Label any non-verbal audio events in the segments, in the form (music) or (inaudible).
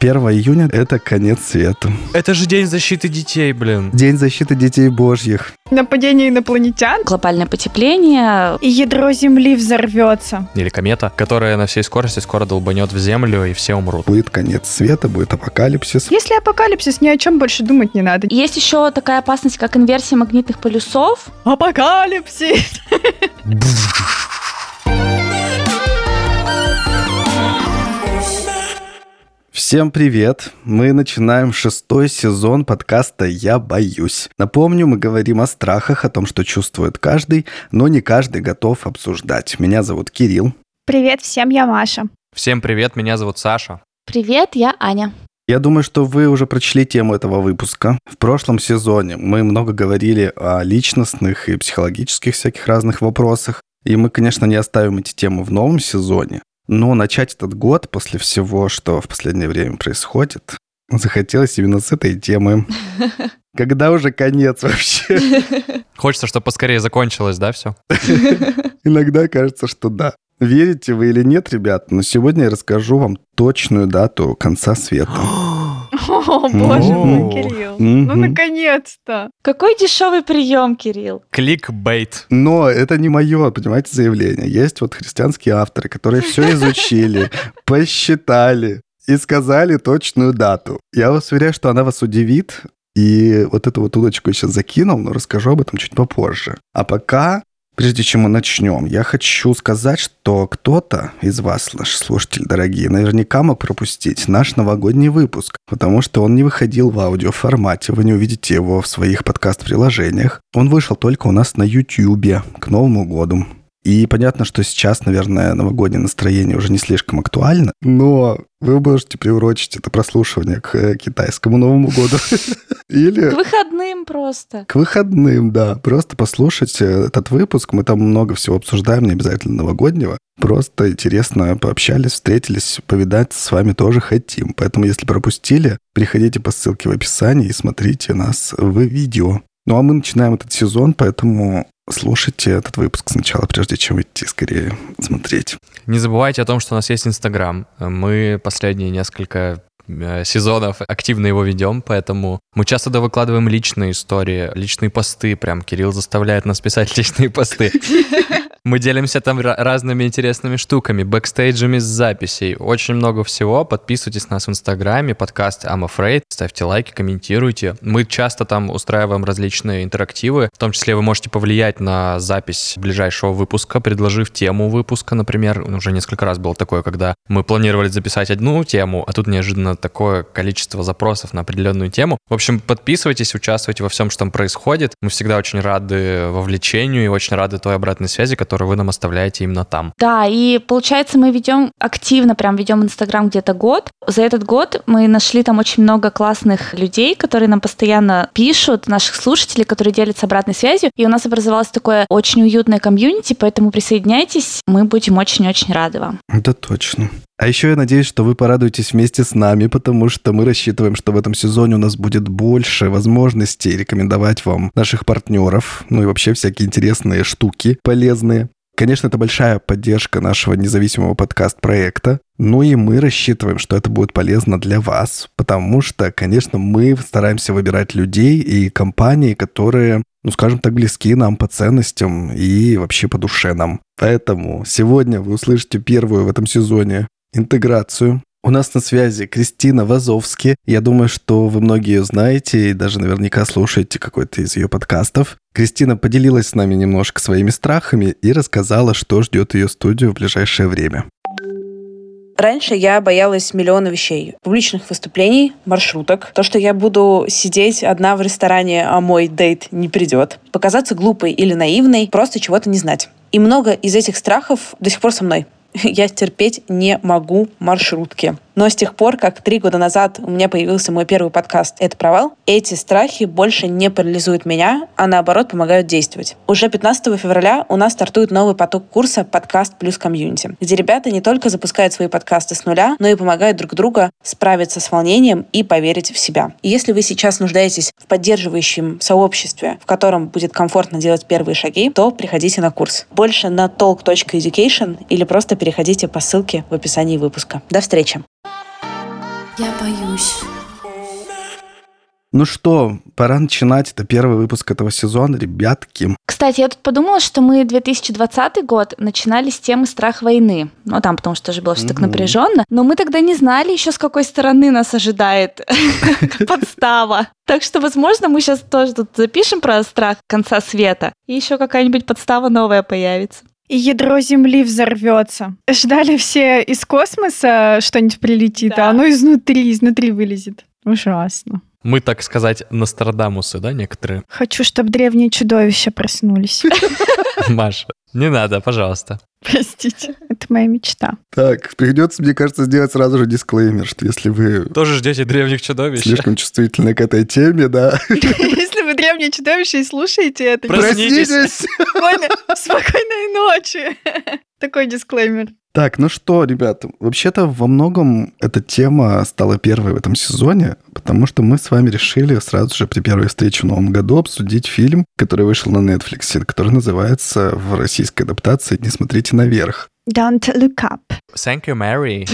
1 июня — это конец света. Это же День защиты детей, блин. День защиты детей божьих. Нападение инопланетян. Глобальное потепление. И ядро Земли взорвется. Или комета, которая на всей скорости скоро долбанет в Землю, и все умрут. Будет конец света, будет апокалипсис. Если апокалипсис, ни о чем больше думать не надо. Есть еще такая опасность, как инверсия магнитных полюсов. Апокалипсис! (laughs) Всем привет! Мы начинаем шестой сезон подкаста «Я боюсь». Напомню, мы говорим о страхах, о том, что чувствует каждый, но не каждый готов обсуждать. Меня зовут Кирилл. Привет всем, я Маша. Всем привет, меня зовут Саша. Привет, я Аня. Я думаю, что вы уже прочли тему этого выпуска. В прошлом сезоне мы много говорили о личностных и психологических всяких разных вопросах. И мы, конечно, не оставим эти темы в новом сезоне. Но начать этот год после всего, что в последнее время происходит, захотелось именно с этой темы. (laughs) Когда уже конец вообще? (laughs) Хочется, чтобы поскорее закончилось, да, все? (laughs) Иногда кажется, что да. Верите вы или нет, ребят, но сегодня я расскажу вам точную дату конца света. (gasps) О, боже мой, Кирилл. Ну, наконец-то. Какой дешевый прием, Кирилл. Кликбейт. Но это не мое, понимаете, заявление. Есть вот христианские авторы, которые все изучили, (laughs) посчитали и сказали точную дату. Я вас уверяю, что она вас удивит. И вот эту вот удочку я сейчас закинул, но расскажу об этом чуть попозже. А пока, прежде чем мы начнем, я хочу сказать, что кто-то из вас, наши слушатели дорогие, наверняка мог пропустить наш новогодний выпуск, потому что он не выходил в аудиоформате, вы не увидите его в своих подкаст-приложениях. Он вышел только у нас на YouTube к Новому году. И понятно, что сейчас, наверное, новогоднее настроение уже не слишком актуально, но вы можете приурочить это прослушивание к э, китайскому Новому году. (laughs) Или К выходным просто. к выходным, да. Просто послушать э, этот выпуск. Мы там много всего обсуждаем, не обязательно новогоднего. Просто интересно пообщались, встретились, повидать с вами тоже хотим. Поэтому, если пропустили, приходите по ссылке в описании и смотрите нас в видео. Ну а мы начинаем этот сезон, поэтому слушайте этот выпуск сначала, прежде чем идти скорее смотреть. Не забывайте о том, что у нас есть Инстаграм. Мы последние несколько э, сезонов активно его ведем, поэтому мы часто туда выкладываем личные истории, личные посты. Прям Кирилл заставляет нас писать (laughs) личные посты. Мы делимся там ра- разными интересными штуками, бэкстейджами с записей. Очень много всего. Подписывайтесь на нас в Инстаграме, подкаст I'm Afraid. Ставьте лайки, комментируйте. Мы часто там устраиваем различные интерактивы. В том числе вы можете повлиять на запись ближайшего выпуска, предложив тему выпуска, например. Уже несколько раз было такое, когда мы планировали записать одну тему, а тут неожиданно такое количество запросов на определенную тему. В общем, подписывайтесь, участвуйте во всем, что там происходит. Мы всегда очень рады вовлечению и очень рады той обратной связи, которую вы нам оставляете именно там. Да, и получается, мы ведем активно, прям ведем Инстаграм где-то год. За этот год мы нашли там очень много классных людей, которые нам постоянно пишут, наших слушателей, которые делятся обратной связью. И у нас образовалось такое очень уютное комьюнити, поэтому присоединяйтесь, мы будем очень-очень рады вам. Это точно. А еще я надеюсь, что вы порадуетесь вместе с нами, потому что мы рассчитываем, что в этом сезоне у нас будет больше возможностей рекомендовать вам наших партнеров, ну и вообще всякие интересные штуки полезные. Конечно, это большая поддержка нашего независимого подкаст-проекта, ну и мы рассчитываем, что это будет полезно для вас, потому что, конечно, мы стараемся выбирать людей и компании, которые, ну, скажем так, близки нам по ценностям и вообще по душе нам. Поэтому сегодня вы услышите первую в этом сезоне интеграцию. У нас на связи Кристина Вазовски. Я думаю, что вы многие ее знаете и даже наверняка слушаете какой-то из ее подкастов. Кристина поделилась с нами немножко своими страхами и рассказала, что ждет ее студию в ближайшее время. Раньше я боялась миллиона вещей. Публичных выступлений, маршруток. То, что я буду сидеть одна в ресторане, а мой дейт не придет. Показаться глупой или наивной, просто чего-то не знать. И много из этих страхов до сих пор со мной. (laughs) Я терпеть не могу маршрутки. Но с тех пор, как три года назад у меня появился мой первый подкаст «Это провал», эти страхи больше не парализуют меня, а наоборот помогают действовать. Уже 15 февраля у нас стартует новый поток курса «Подкаст плюс комьюнити», где ребята не только запускают свои подкасты с нуля, но и помогают друг другу справиться с волнением и поверить в себя. И если вы сейчас нуждаетесь в поддерживающем сообществе, в котором будет комфортно делать первые шаги, то приходите на курс. Больше на talk.education или просто переходите по ссылке в описании выпуска. До встречи! Я боюсь. Ну что, пора начинать. Это первый выпуск этого сезона, ребятки. Кстати, я тут подумала, что мы 2020 год начинали с темы страх войны. Ну, там, потому что тоже было все так напряженно. Но мы тогда не знали еще, с какой стороны нас ожидает (laughs) подстава. Так что, возможно, мы сейчас тоже тут запишем про страх конца света. И еще какая-нибудь подстава новая появится и ядро Земли взорвется. Ждали все из космоса что-нибудь прилетит, да. а оно изнутри, изнутри вылезет. Ужасно. Мы, так сказать, Нострадамусы, да, некоторые? Хочу, чтобы древние чудовища проснулись. (laughs) Маша, не надо, пожалуйста. Простите, это моя мечта. Так, придется, мне кажется, сделать сразу же дисклеймер, что если вы... Тоже ждете древних чудовищ? Слишком чувствительны к этой теме, да. (laughs) Если вы древние чудовища и слушаете это... Проснитесь! Спокойной ночи! Такой дисклеймер. Так, ну что, ребята, вообще-то во многом эта тема стала первой в этом сезоне, потому что мы с вами решили сразу же при первой встрече в новом году обсудить фильм, который вышел на Netflix, который называется в российской адаптации «Не смотрите наверх». Don't look up. Thank you, Mary.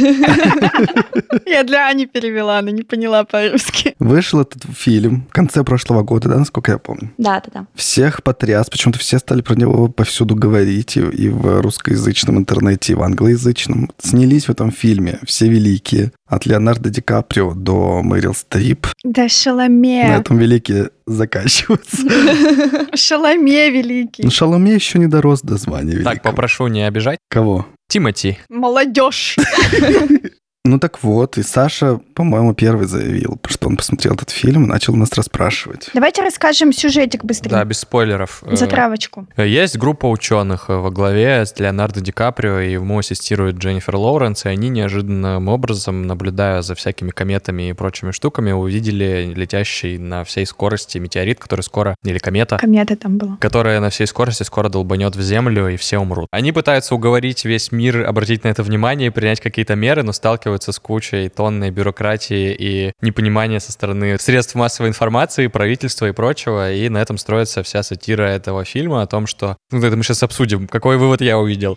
(laughs) Я для Ани перевела, она не поняла по-русски. Вышел этот фильм в конце прошлого года, да, насколько я помню? Да, да, да. Всех потряс, почему-то все стали про него повсюду говорить, и, и в русскоязычном интернете, и в англоязычном. Снялись в этом фильме все великие, от Леонардо Ди Каприо до Мэрил Стрип. Да Шаломе. На этом великие заканчиваются. (laughs) Шаломе великий. Ну, Шаломе еще не дорос до звания великого. Так, попрошу не обижать. Кого? Тимати. Молодежь. (laughs) Ну так вот, и Саша, по-моему, первый заявил, что он посмотрел этот фильм и начал нас расспрашивать. Давайте расскажем сюжетик быстрее. Да, без спойлеров. Затравочку. Э, есть группа ученых во главе с Леонардо Ди Каприо, и ему ассистирует Дженнифер Лоуренс, и они неожиданным образом, наблюдая за всякими кометами и прочими штуками, увидели летящий на всей скорости метеорит, который скоро, или комета. Комета там была. Которая на всей скорости скоро долбанет в землю, и все умрут. Они пытаются уговорить весь мир обратить на это внимание и принять какие-то меры, но сталкиваются сталкиваются с кучей тонной бюрократии и непонимания со стороны средств массовой информации, правительства и прочего, и на этом строится вся сатира этого фильма о том, что... Ну, это мы сейчас обсудим, какой вывод я увидел.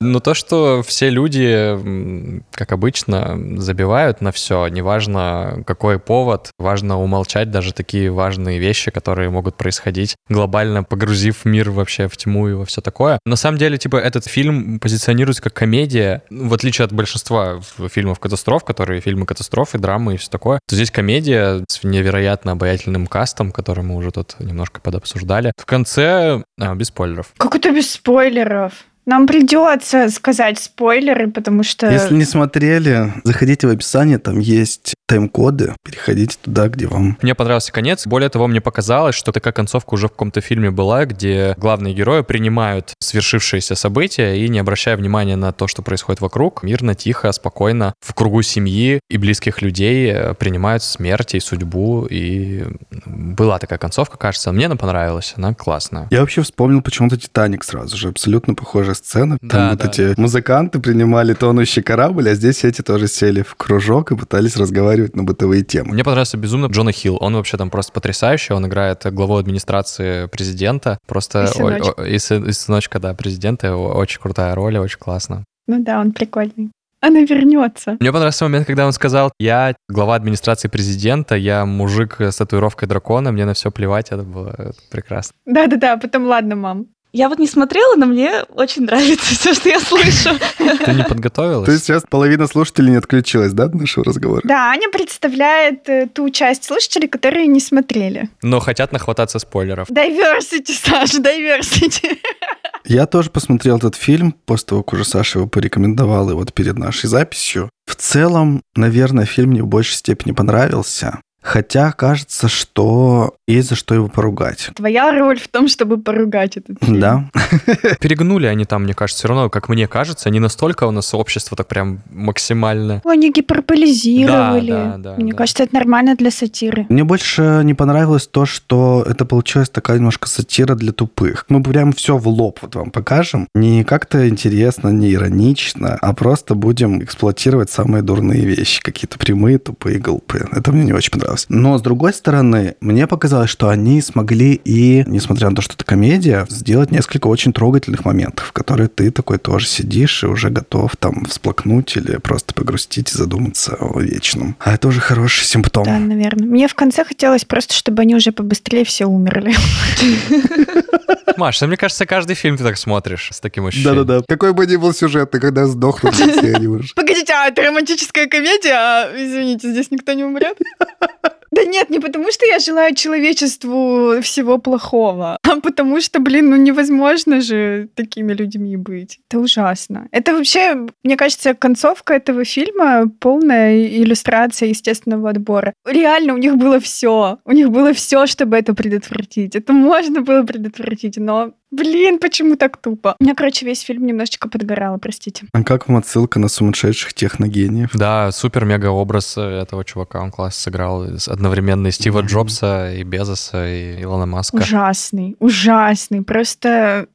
Но то, что все люди, как обычно, забивают на все, неважно какой повод, важно умолчать даже такие важные вещи, которые могут происходить, глобально погрузив мир вообще в тьму и во все такое. На самом деле, типа, этот фильм позиционируется как комедия, в отличие от большинства фильмов катастроф, которые фильмы катастрофы, драмы и все такое, то здесь комедия с невероятно обаятельным кастом, который мы уже тут немножко подобсуждали. В конце, а, без спойлеров. Как это без спойлеров? Нам придется сказать спойлеры, потому что... Если не смотрели, заходите в описание, там есть тайм-коды, переходите туда, где вам... Мне понравился конец. Более того, мне показалось, что такая концовка уже в каком-то фильме была, где главные герои принимают свершившиеся события и, не обращая внимания на то, что происходит вокруг, мирно, тихо, спокойно, в кругу семьи и близких людей э, принимают смерть и судьбу. И была такая концовка, кажется. Мне она понравилась, она классная. Я вообще вспомнил почему-то «Титаник» сразу же. Абсолютно похожая сцена. Там да, вот да. эти музыканты принимали тонущий корабль, а здесь эти тоже сели в кружок и пытались разговаривать на бытовые темы. Мне понравился безумно Джона Хилл. Он вообще там просто потрясающий. Он играет главу администрации президента. Просто... И сыночка. И, сын, и сыночка, да, президента. Очень крутая роль, очень классно. Ну да, он прикольный. Она вернется. Мне понравился момент, когда он сказал, я глава администрации президента, я мужик с татуировкой дракона, мне на все плевать, это было прекрасно. Да-да-да, потом ладно, мам. Я вот не смотрела, но мне очень нравится все, что я слышу. Ты не подготовилась? То есть сейчас половина слушателей не отключилась, да, от нашего разговора? Да, Аня представляет э, ту часть слушателей, которые не смотрели. Но хотят нахвататься спойлеров. Diversity, Саша, diversity. Я тоже посмотрел этот фильм после того, как уже Саша его порекомендовал, и вот перед нашей записью. В целом, наверное, фильм мне в большей степени понравился. Хотя кажется, что есть за что его поругать. Твоя роль в том, чтобы поругать этот фильм. Да. (laughs) Перегнули они там, мне кажется, все равно, как мне кажется, не настолько у нас общество так прям максимально. Они гиперболизировали. Да, да, да, Мне да. кажется, это нормально для сатиры. Мне больше не понравилось то, что это получилась такая немножко сатира для тупых. Мы прям все в лоб вот вам покажем. Не как-то интересно, не иронично, а просто будем эксплуатировать самые дурные вещи. Какие-то прямые, тупые, глупые. Это мне не очень понравилось. Понравилось. Но, с другой стороны, мне показалось, что они смогли и, несмотря на то, что это комедия, сделать несколько очень трогательных моментов, в которые ты такой тоже сидишь и уже готов там всплакнуть или просто погрустить и задуматься о вечном. А это уже хороший симптом. Да, наверное. Мне в конце хотелось просто, чтобы они уже побыстрее все умерли. (laughs) Маш, ну, мне кажется, каждый фильм ты так смотришь с таким ощущением. Да-да-да. Какой бы ни был сюжет, ты когда сдохнут все они уже. Погодите, а это романтическая комедия? А, извините, здесь никто не умрет? Да нет, не потому что я желаю человечеству всего плохого, (laughs) а потому что, блин, ну невозможно же такими людьми быть. Это ужасно. Это вообще, мне кажется, концовка этого фильма полная иллюстрация естественного отбора. Реально, у них было все. У них было все, чтобы это предотвратить. Это можно было предотвратить, но Блин, почему так тупо? У меня, короче, весь фильм немножечко подгорал, простите. А как вам отсылка на сумасшедших техногениев? Да, супер-мега образ этого чувака, он класс сыграл одновременно и Стива Джобса, и Безоса, и Илона Маска. Ужасный, ужасный. Просто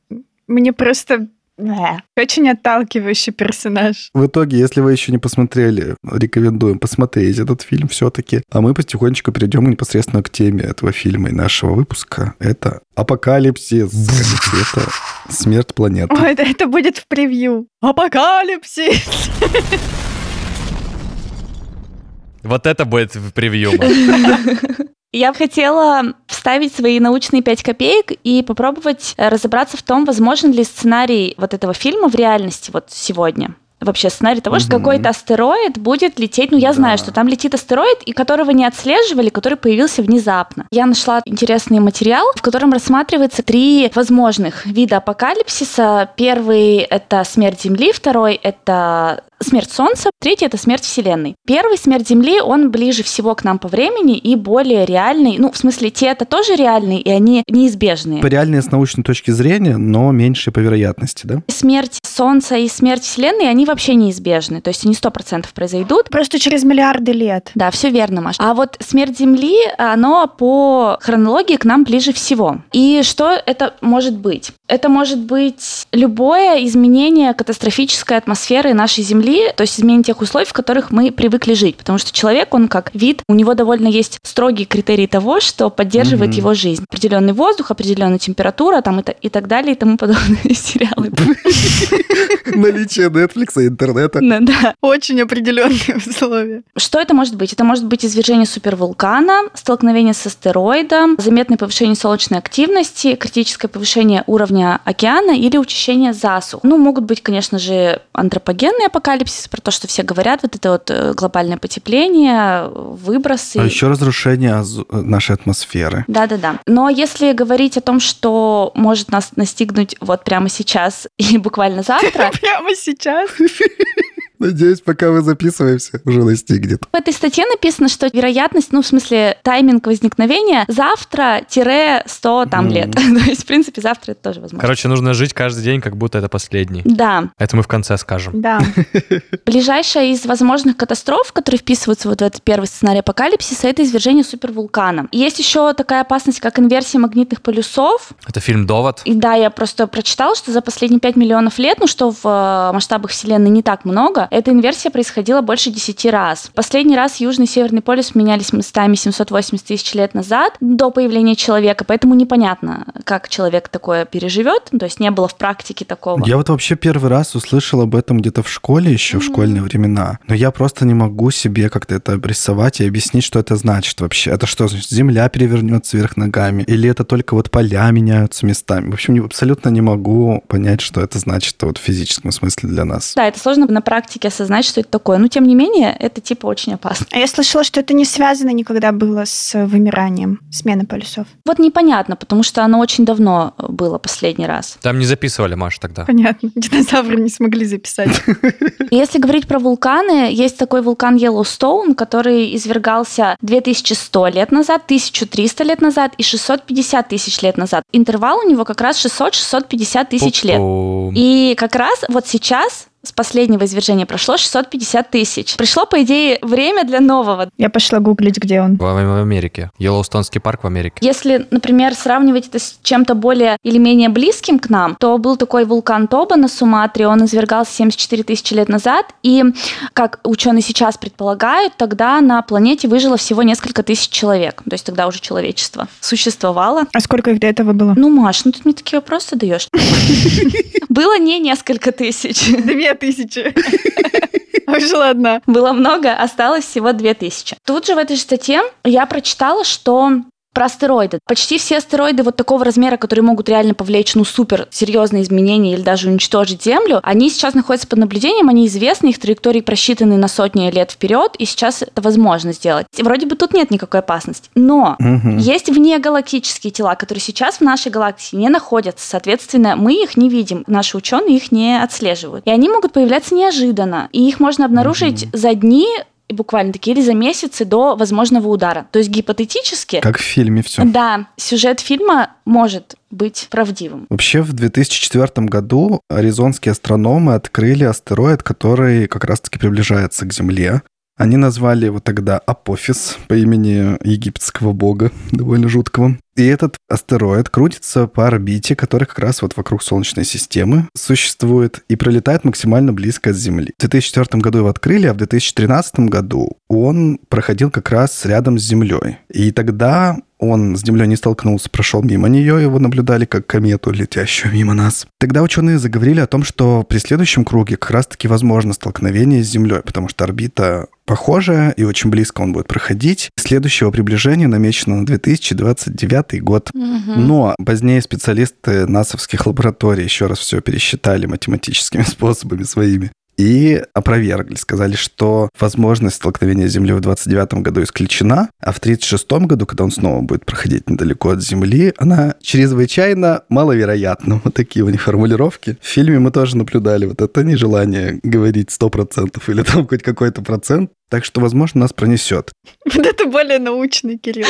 мне просто очень отталкивающий персонаж. В итоге, если вы еще не посмотрели, рекомендуем посмотреть этот фильм все-таки. А мы потихонечку перейдем непосредственно к теме этого фильма и нашего выпуска. Это «Апокалипсис». Это смерть планеты. Ой, это, это будет в превью. «Апокалипсис». Вот это будет в превью. (laughs) Я хотела вставить свои научные пять копеек и попробовать э, разобраться в том, возможен ли сценарий вот этого фильма в реальности вот сегодня вообще сценарий того, что какой-то астероид будет лететь. Ну, я да. знаю, что там летит астероид, и которого не отслеживали, который появился внезапно. Я нашла интересный материал, в котором рассматривается три возможных вида апокалипсиса. Первый — это смерть Земли, второй — это смерть Солнца, третий — это смерть Вселенной. Первый, смерть Земли, он ближе всего к нам по времени и более реальный. Ну, в смысле, те это тоже реальные, и они неизбежные. По реальные с научной точки зрения, но меньше по вероятности, да? Смерть Солнца и смерть Вселенной, они вообще неизбежны. То есть они сто процентов произойдут. Просто через миллиарды лет. Да, все верно, Маша. А вот смерть Земли, оно по хронологии к нам ближе всего. И что это может быть? Это может быть любое изменение катастрофической атмосферы нашей Земли, то есть изменение тех условий, в которых мы привыкли жить. Потому что человек, он как вид, у него довольно есть строгие критерии того, что поддерживает mm-hmm. его жизнь. Определенный воздух, определенная температура там, и, и так далее и тому подобные (laughs) сериалы. (laughs) Наличие Netflix и интернета. Ну да. Очень определенные условия. Что это может быть? Это может быть извержение супервулкана, столкновение с астероидом, заметное повышение солнечной активности, критическое повышение уровня океана или учащение засух. Ну, могут быть, конечно же, антропогенный апокалипсис, про то, что все говорят, вот это вот э, глобальное потепление, выбросы. А еще разрушение э, нашей атмосферы. Да-да-да. Но если говорить о том, что может нас настигнуть вот прямо сейчас и буквально завтра... (laughs) Прямо сейчас? (laughs) Надеюсь, пока мы записываемся, уже настигнет. В этой статье написано, что вероятность, ну, в смысле, тайминг возникновения завтра-100 там mm. лет. (laughs) То есть, в принципе, завтра это тоже возможно. Короче, нужно жить каждый день, как будто это последний. Да. Это мы в конце скажем. Да. (laughs) Ближайшая из возможных катастроф, которые вписываются вот в этот первый сценарий апокалипсиса, это извержение супервулкана. Есть еще такая опасность, как инверсия магнитных полюсов. Это фильм «Довод». И да, я просто прочитала, что за последние 5 миллионов лет, ну, что в э, масштабах Вселенной не так много, эта инверсия происходила больше 10 раз. Последний раз Южный и Северный полюс менялись местами 780 тысяч лет назад, до появления человека, поэтому непонятно, как человек такое переживет, то есть не было в практике такого. Я вот вообще первый раз услышал об этом где-то в школе еще, mm-hmm. в школьные времена, но я просто не могу себе как-то это обрисовать и объяснить, что это значит вообще. Это что значит? Земля перевернется вверх ногами? Или это только вот поля меняются местами? В общем, абсолютно не могу понять, что это значит вот в физическом смысле для нас. Да, это сложно на практике практике осознать, что это такое. Но, тем не менее, это типа очень опасно. А я слышала, что это не связано никогда было с вымиранием, смены полюсов. Вот непонятно, потому что оно очень давно было последний раз. Там не записывали, Маш, тогда. Понятно. (laughs) Динозавры не смогли записать. (laughs) Если говорить про вулканы, есть такой вулкан Йеллоустоун, который извергался 2100 лет назад, 1300 лет назад и 650 тысяч лет назад. Интервал у него как раз 600-650 тысяч лет. И как раз вот сейчас с последнего извержения прошло 650 тысяч. Пришло, по идее, время для нового. Я пошла гуглить, где он. В, в Америке. Йеллоустонский парк в Америке. Если, например, сравнивать это с чем-то более или менее близким к нам, то был такой вулкан Тоба на Суматре, он извергался 74 тысячи лет назад, и, как ученые сейчас предполагают, тогда на планете выжило всего несколько тысяч человек. То есть тогда уже человечество существовало. А сколько их до этого было? Ну, Маш, ну ты мне такие вопросы даешь. (laughs) Было не несколько тысяч. Две тысячи. (laughs) Выжила одна. Было много, осталось всего две тысячи. Тут же в этой же статье я прочитала, что про астероиды. Почти все астероиды вот такого размера, которые могут реально повлечь, ну, супер серьезные изменения или даже уничтожить Землю, они сейчас находятся под наблюдением, они известны, их траектории просчитаны на сотни лет вперед, и сейчас это возможно сделать. Вроде бы тут нет никакой опасности. Но Мгм. есть внегалактические тела, которые сейчас в нашей галактике не находятся. Соответственно, мы их не видим, наши ученые их не отслеживают. И они могут появляться неожиданно. И их можно обнаружить за дни и буквально такие или за месяцы до возможного удара. То есть гипотетически, Как в фильме все. да, сюжет фильма может быть правдивым. Вообще в 2004 году аризонские астрономы открыли астероид, который как раз-таки приближается к Земле. Они назвали его тогда Апофис по имени египетского бога, довольно жуткого. И этот астероид крутится по орбите, которая как раз вот вокруг Солнечной системы существует и пролетает максимально близко от Земли. В 2004 году его открыли, а в 2013 году он проходил как раз рядом с Землей. И тогда он с Землей не столкнулся, прошел мимо нее, его наблюдали как комету, летящую мимо нас. Тогда ученые заговорили о том, что при следующем круге как раз-таки возможно столкновение с Землей, потому что орбита похожая, и очень близко он будет проходить. Следующего приближения намечено на 2029 год. Но позднее специалисты НАСАвских лабораторий еще раз все пересчитали математическими (laughs) способами своими и опровергли. Сказали, что возможность столкновения с Землей в 29 году исключена, а в 36 году, когда он снова будет проходить недалеко от Земли, она чрезвычайно маловероятна. (laughs) Вот такие у них формулировки. В фильме мы тоже наблюдали вот это нежелание говорить 100% или там хоть какой-то процент. Так что, возможно, нас пронесет. Вот это более научный, Кирилл.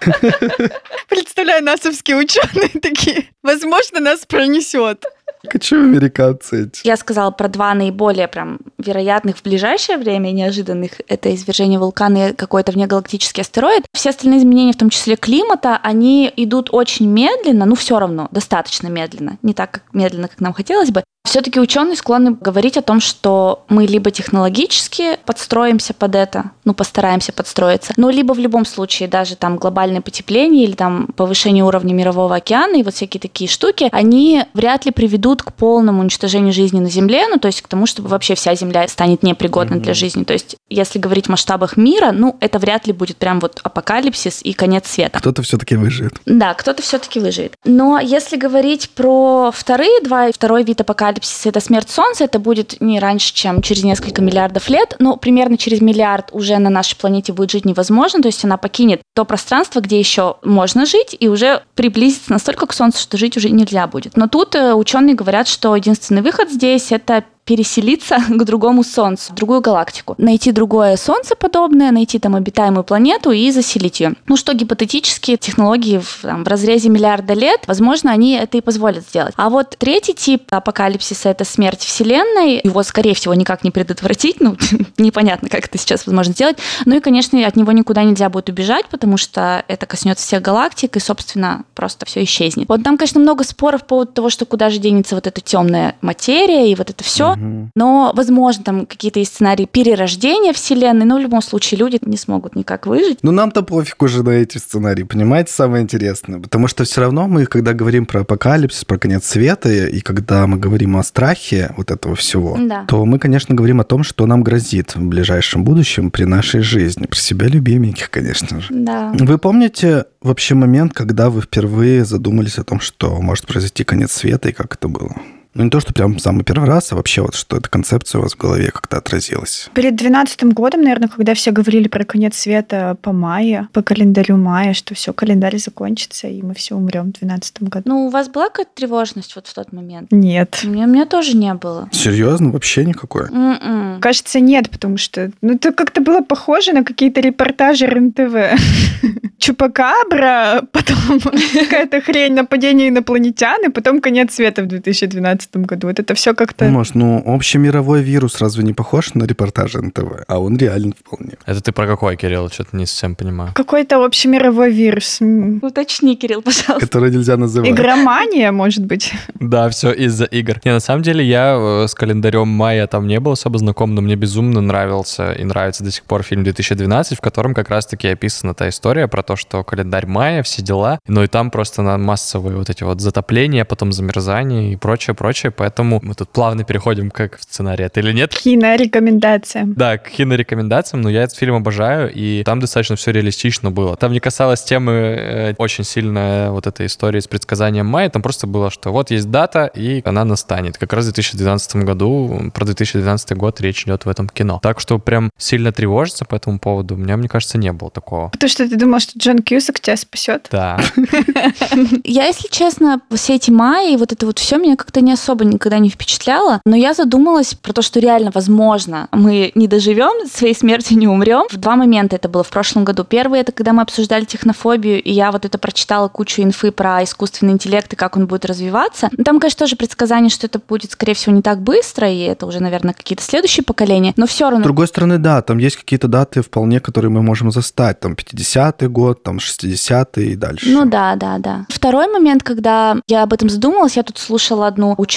(laughs) Представляю, насовские ученые такие. Возможно, нас пронесет. Хочу американцы. Я сказала про два наиболее прям вероятных в ближайшее время неожиданных. Это извержение вулкана и какой-то внегалактический астероид. Все остальные изменения, в том числе климата, они идут очень медленно, ну все равно, достаточно медленно. Не так как медленно, как нам хотелось бы. Все-таки ученые склонны говорить о том, что мы либо технологически подстроимся под это, ну постараемся подстроиться, но либо в любом случае даже там глобальное потепление или там повышение уровня мирового океана и вот всякие такие штуки, они вряд ли приведут к полному уничтожению жизни на Земле, ну то есть к тому, чтобы вообще вся Земля станет непригодной для жизни. То есть если говорить в масштабах мира, ну это вряд ли будет прям вот апокалипсис и конец света. Кто-то все-таки выживет. Да, кто-то все-таки выживет. Но если говорить про вторые два, второй вид апокалипсиса, это смерть Солнца, это будет не раньше, чем через несколько миллиардов лет, но примерно через миллиард уже на нашей планете будет жить невозможно, то есть она покинет то пространство, где еще можно жить, и уже приблизится настолько к Солнцу, что жить уже нельзя будет. Но тут э, ученые говорят, что единственный выход здесь это переселиться (laughs) к другому Солнцу, в другую галактику. Найти другое Солнце подобное, найти там обитаемую планету и заселить ее. Ну что, гипотетически, технологии в, там, в разрезе миллиарда лет, возможно, они это и позволят сделать. А вот третий тип апокалипсиса — это смерть Вселенной. Его, скорее всего, никак не предотвратить. Ну, (laughs) непонятно, как это сейчас возможно сделать. Ну и, конечно, от него никуда нельзя будет убежать, потому что это коснется всех галактик, и, собственно, просто все исчезнет. Вот там, конечно, много споров по поводу того, что куда же денется вот эта темная материя и вот это все. Но, возможно, там какие-то есть сценарии перерождения Вселенной, но в любом случае люди не смогут никак выжить. Ну, нам-то пофиг уже на эти сценарии, понимаете, самое интересное. Потому что все равно мы, когда говорим про апокалипсис, про конец света, и когда мы говорим о страхе вот этого всего, Да. то мы, конечно, говорим о том, что нам грозит в ближайшем будущем при нашей жизни. Про себя любименьких, конечно же. Да. Вы помните вообще момент, когда вы впервые задумались о том, что может произойти конец света и как это было? Ну, не то, что прям самый первый раз, а вообще вот что эта концепция у вас в голове как-то отразилась. Перед двенадцатым годом, наверное, когда все говорили про конец света по мая, по календарю мая, что все, календарь закончится, и мы все умрем в двенадцатом году. Ну, у вас была какая-то тревожность вот в тот момент? Нет. У меня, у меня тоже не было. Серьезно? Вообще никакой? М-м. Кажется, нет, потому что ну, это как-то было похоже на какие-то репортажи РЕН-ТВ. (laughs) Чупакабра, потом (laughs) какая-то хрень нападение инопланетян, и потом конец света в 2012 году. Вот это все как-то... Может, ну, общемировой вирус разве не похож на репортажи НТВ? А он реален вполне. Это ты про какой, Кирилл? Что-то не совсем понимаю. Какой-то общемировой вирус. М, Уточни, Кирилл, пожалуйста. Который нельзя называть. Игромания, может быть. Да, все из-за игр. Не, на самом деле я э, с календарем мая там не был особо знаком, но мне безумно нравился и нравится до сих пор фильм 2012, в котором как раз-таки описана та история про то, что календарь мая, все дела, ну и там просто на массовые вот эти вот затопления, потом замерзание и прочее, прочее, поэтому мы тут плавно переходим как в сценарий, это или нет? Кинорекомендация. Да, к кинорекомендациям, но я этот фильм обожаю, и там достаточно все реалистично было. Там не касалось темы э, очень сильно вот этой истории с предсказанием мая, там просто было, что вот есть дата, и она настанет. Как раз в 2012 году, про 2012 год речь идет в этом кино. Так что прям сильно тревожиться по этому поводу у меня, мне кажется, не было такого. Потому что ты думал, что Джон Кьюсак тебя спасет. Да. (laughs) (laughs) Я, если честно, все эти майи и вот это вот все меня как-то не особо никогда не впечатляло, но я задумалась про то, что реально возможно мы не доживем, своей смертью не умрем. В два момента это было в прошлом году. Первый это когда мы обсуждали технофобию, и я вот это прочитала кучу инфы про искусственный интеллект и как он будет развиваться. Ну, Там, конечно, тоже предсказание, что это будет, скорее всего, не так быстро, и это уже, наверное, какие-то следующие поколения, но все С равно другой стороны, да, там есть какие-то даты вполне, которые мы можем застать. Там 50-й год, там 60-й и дальше. Ну да, да, да. Второй момент, когда я об этом задумалась, я тут слушала одну ученую,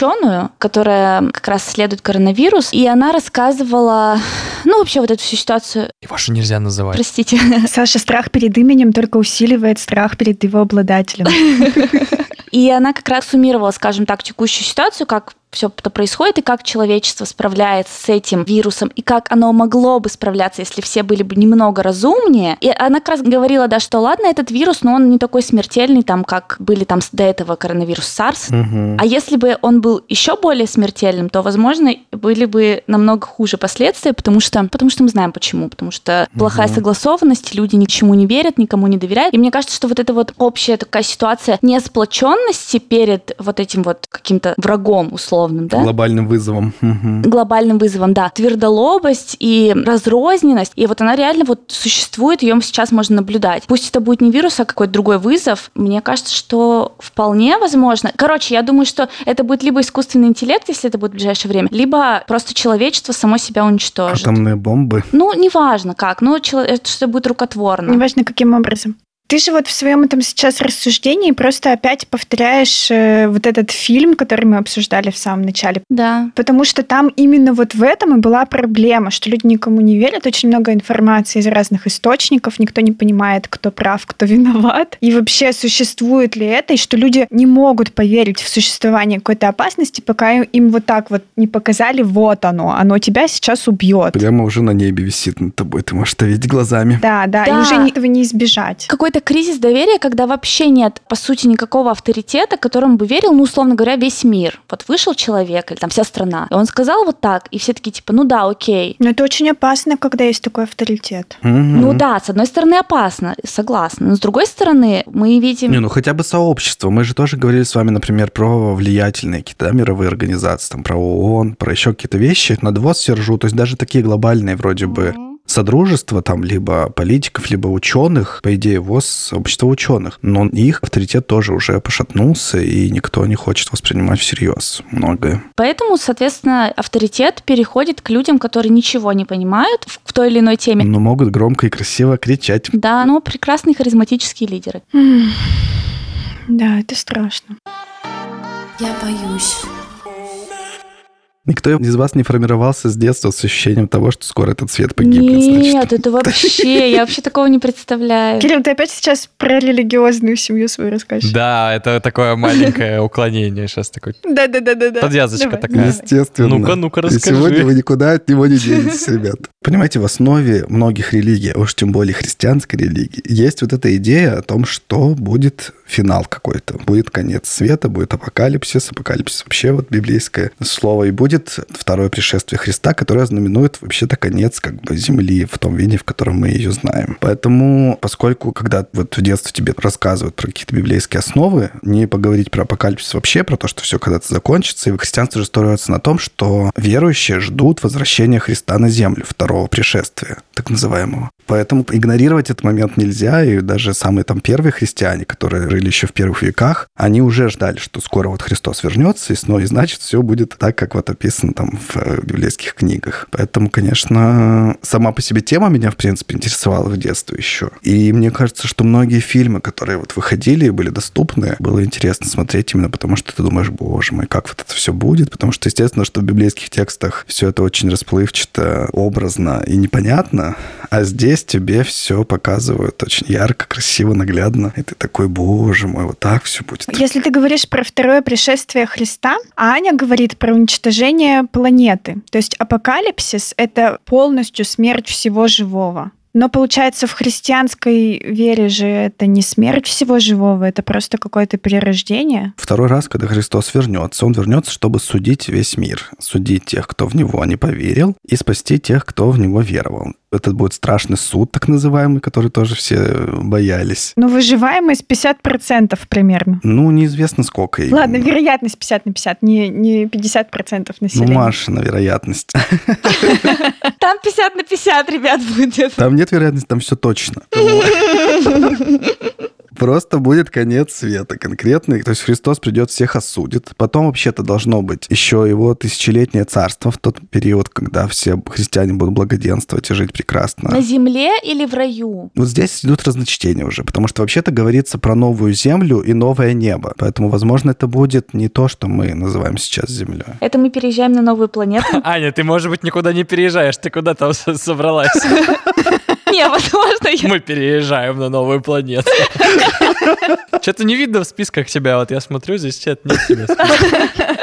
которая как раз исследует коронавирус, и она рассказывала, ну вообще вот эту всю ситуацию. Его же нельзя называть. Простите. (laughs) Саша, страх перед именем только усиливает страх перед его обладателем. (laughs) И она как раз суммировала, скажем так, текущую ситуацию, как все это происходит, и как человечество справляется с этим вирусом, и как оно могло бы справляться, если все были бы немного разумнее. И она как раз говорила, да, что ладно, этот вирус, но он не такой смертельный, там, как были там до этого коронавирус SARS. Мгм. А если бы он был еще более смертельным, то, возможно, были бы намного хуже последствия, потому что, потому что мы знаем почему. Потому что плохая Мгм. согласованность, люди ни к чему не верят, никому не доверяют. И мне кажется, что вот эта вот общая такая ситуация несплоченности перед вот этим вот каким-то врагом условным, да? Глобальным вызовом. Глобальным вызовом, да, твердолобость и разрозненность, и вот она реально вот существует, ее сейчас можно наблюдать. Пусть это будет не вирус, а какой-то другой вызов, мне кажется, что вполне возможно. Короче, я думаю, что это будет либо искусственный интеллект, если это будет в ближайшее время, либо просто человечество само себя уничтожит. Атомные бомбы. Ну, неважно как, ну, чело- это что будет рукотворно. Неважно, каким образом. Ты же вот в своем этом сейчас рассуждении просто опять повторяешь э, вот этот фильм, который мы обсуждали в самом начале. Да. Потому что там именно вот в этом и была проблема, что люди никому не верят, очень много информации из разных источников, никто не понимает, кто прав, кто виноват, и вообще существует ли это, и что люди не могут поверить в существование какой-то опасности, пока им вот так вот не показали, вот оно, оно тебя сейчас убьет. Прямо уже на небе висит над тобой. Ты можешь это видеть глазами. Да, да, и Да. уже не- этого не избежать. Какой-то кризис доверия, когда вообще нет, по сути, никакого авторитета, которому бы верил, ну, условно говоря, весь мир. Вот вышел человек или там вся страна, и он сказал вот так, и все такие типа, ну да, окей. Но это очень опасно, когда есть такой авторитет. Мгм. Ну да, с одной стороны опасно, согласна. Но с другой стороны, мы видим... Не, ну хотя бы сообщество. Мы же тоже говорили с вами, например, про влиятельные какие-то да, мировые организации, там, про ООН, про еще какие-то вещи. Над ВОЗ все ржут. То есть даже такие глобальные вроде бы содружества, там, либо политиков, либо ученых, по идее, ВОЗ сообщество ученых. Но их авторитет тоже уже пошатнулся, и никто не хочет воспринимать всерьез многое. Поэтому, соответственно, авторитет переходит к людям, которые ничего не понимают в в той или иной теме. Но могут громко и красиво кричать. Да, но прекрасные харизматические лидеры. Да, это страшно. Я боюсь. Никто из вас не формировался с детства с ощущением того, что скоро этот свет погибнет, значит. Нет, это вообще, я вообще такого не представляю. Кирилл, ты опять сейчас про религиозную семью свою расскажешь? Да, это такое маленькое (laughs) уклонение сейчас такое. Да, да, да, да, да. Подвязочка такая. Естественно. Ну-ка, ну-ка, И расскажи. сегодня вы никуда от него не денетесь, ребят. Понимаете, в основе многих религий, а уж тем более христианской религии, есть вот эта идея о том, что будет финал какой-то. Будет конец света, будет апокалипсис. Апокалипсис вообще вот библейское слово. И будет будет второе пришествие Христа, которое знаменует вообще-то конец как бы земли в том виде, в котором мы ее знаем. Поэтому, поскольку когда вот в детстве тебе рассказывают про какие-то библейские основы, не поговорить про апокалипсис вообще, про то, что все когда-то закончится, и христианство же строится на том, что верующие ждут возвращения Христа на землю, второго пришествия, так называемого. Поэтому игнорировать этот момент нельзя, и даже самые там первые христиане, которые жили еще в первых веках, они уже ждали, что скоро вот Христос вернется, и, снова, и значит все будет так, как вот описано там в э, библейских книгах. Поэтому, конечно, сама по себе тема меня, в принципе, интересовала в детстве еще. И мне кажется, что многие фильмы, которые вот выходили и были доступны, было интересно смотреть именно потому, что ты думаешь, боже мой, как вот это все будет, потому что, естественно, что в библейских текстах все это очень расплывчато, образно и непонятно, а здесь тебе все показывают очень ярко, красиво, наглядно, и ты такой, боже мой, вот так все будет. Если ты говоришь про второе пришествие Христа, а Аня говорит про уничтожение планеты. То есть апокалипсис — это полностью смерть всего живого. Но получается, в христианской вере же это не смерть всего живого, это просто какое-то перерождение. Второй раз, когда Христос вернется, он вернется, чтобы судить весь мир, судить тех, кто в него не поверил, и спасти тех, кто в него веровал. Это будет страшный суд, так называемый, который тоже все боялись. Ну, выживаемость 50% примерно. Ну, неизвестно сколько. именно. Ладно, вероятность 50 на 50, не, не 50% Ну, населения. Маша, на вероятность. (laughs) Там 50 на 50, ребят, будет. Там нет вероятности, там все точно. (laughs) Просто будет конец света конкретный. То есть Христос придет, всех осудит. Потом вообще-то должно быть еще его тысячелетнее царство в тот период, когда все христиане будут благоденствовать и жить прекрасно. На земле или в раю? Вот здесь идут разночтения уже, потому что вообще-то говорится про новую землю и новое небо. Поэтому, возможно, это будет не то, что мы называем сейчас землей. Это мы переезжаем на новую планету? (laughs) Аня, ты, может быть, никуда не переезжаешь, ты куда там собралась? (laughs) (laughs) Не, возможно, я... Мы переезжаем на новую планету. (laughs) Что-то не видно в списках тебя, вот я смотрю, здесь нет, нет тебя. (laughs)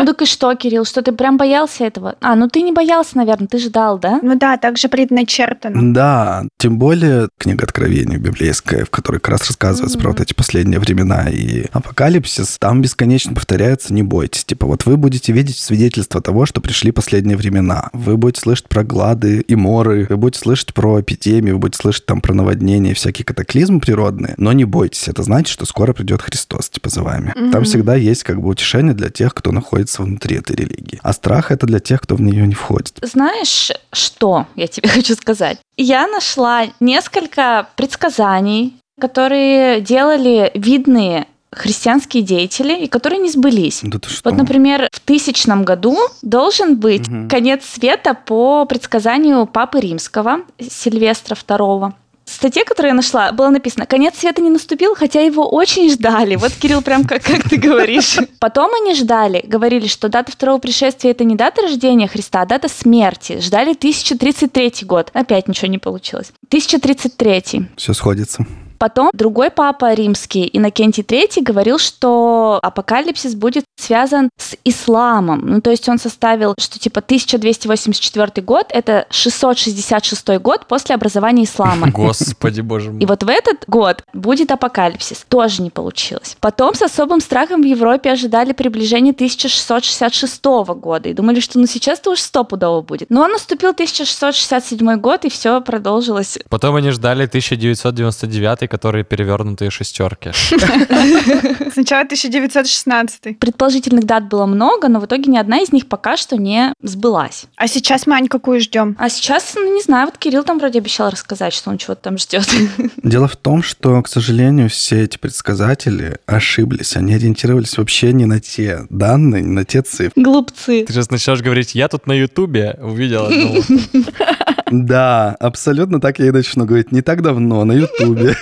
Ну так и что, Кирилл, что ты прям боялся этого? А, ну ты не боялся, наверное, ты ждал, да? Ну да, так же предначертано. Да, тем более книга Откровения библейская, в которой как раз рассказывается про вот эти последние времена и апокалипсис, там бесконечно повторяется «не бойтесь». Типа вот вы будете видеть свидетельство того, что пришли последние времена. Вы будете слышать про глады и моры, вы будете слышать про эпидемии, вы будете слышать там про наводнения и всякие катаклизмы природные, но не бойтесь. Это значит, что скоро придет Христос, типа за вами. Там всегда есть как бы утешение для тех, кто находится внутри этой религии. А страх — это для тех, кто в нее не входит. Знаешь, что я тебе (laughs) хочу сказать? Я нашла несколько предсказаний, которые делали видные христианские деятели и которые не сбылись. Да? Вот, например, в тысячном году должен быть Мгм. конец света по предсказанию Папы Римского Сильвестра II. В статье, которую я нашла, было написано, конец света не наступил, хотя его очень ждали. Вот, Кирилл, прям как, как ты говоришь. Потом они ждали, говорили, что дата второго пришествия это не дата рождения Христа, а дата смерти. Ждали 1033 год. Опять ничего не получилось. 1033. Все сходится. Потом другой папа римский, Иннокентий III, говорил, что апокалипсис будет связан с исламом. Ну, то есть он составил, что типа 1284 год — это 666 год после образования ислама. (laughs) Господи, боже И мой. вот в этот год будет апокалипсис. Тоже не получилось. Потом с особым страхом в Европе ожидали приближение 1666 года и думали, что ну сейчас-то уж стопудово будет. Но наступил 1667 год, и все продолжилось. Потом они ждали 1999, которые перевернутые шестерки. (laughs) Сначала 1916. Предположительных дат было много, но в итоге ни одна из них пока что не сбылась. А сейчас, Мань, какую ждем? А сейчас, ну, не знаю, вот Кирилл там вроде обещал рассказать, что он чего-то там ждет. (laughs) Дело в том, что, к сожалению, все эти предсказатели ошиблись. Они ориентировались вообще не на те данные, не на те цифры. Глупцы. Ты сейчас начнешь говорить, я тут на Ютубе увидел одну. (laughs) Да, абсолютно так я и начну говорить. Не так давно на Ютубе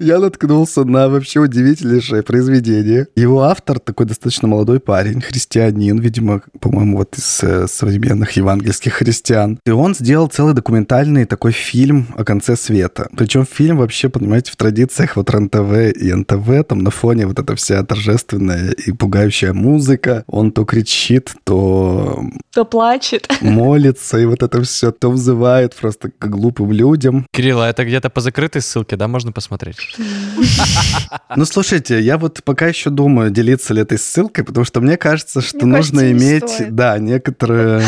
я наткнулся на вообще удивительнейшее произведение. Его автор такой достаточно молодой парень, христианин, видимо, по-моему, вот из э, современных евангельских христиан. И он сделал целый документальный такой фильм о конце света. Причем фильм вообще, понимаете, в традициях вот РЕН-ТВ и НТВ, там на фоне вот эта вся торжественная и пугающая музыка. Он то кричит, то Кто плачет. (laughs) молится, и вот это все, то взывает просто к глупым людям. Кирилл, а это где-то по закрытой ссылке, да, можно посмотреть? Посмотреть. (laughs) Ну, слушайте, я вот пока еще думаю, делиться ли этой ссылкой, потому что мне кажется, что Мне нужно кажется, иметь, да, некоторую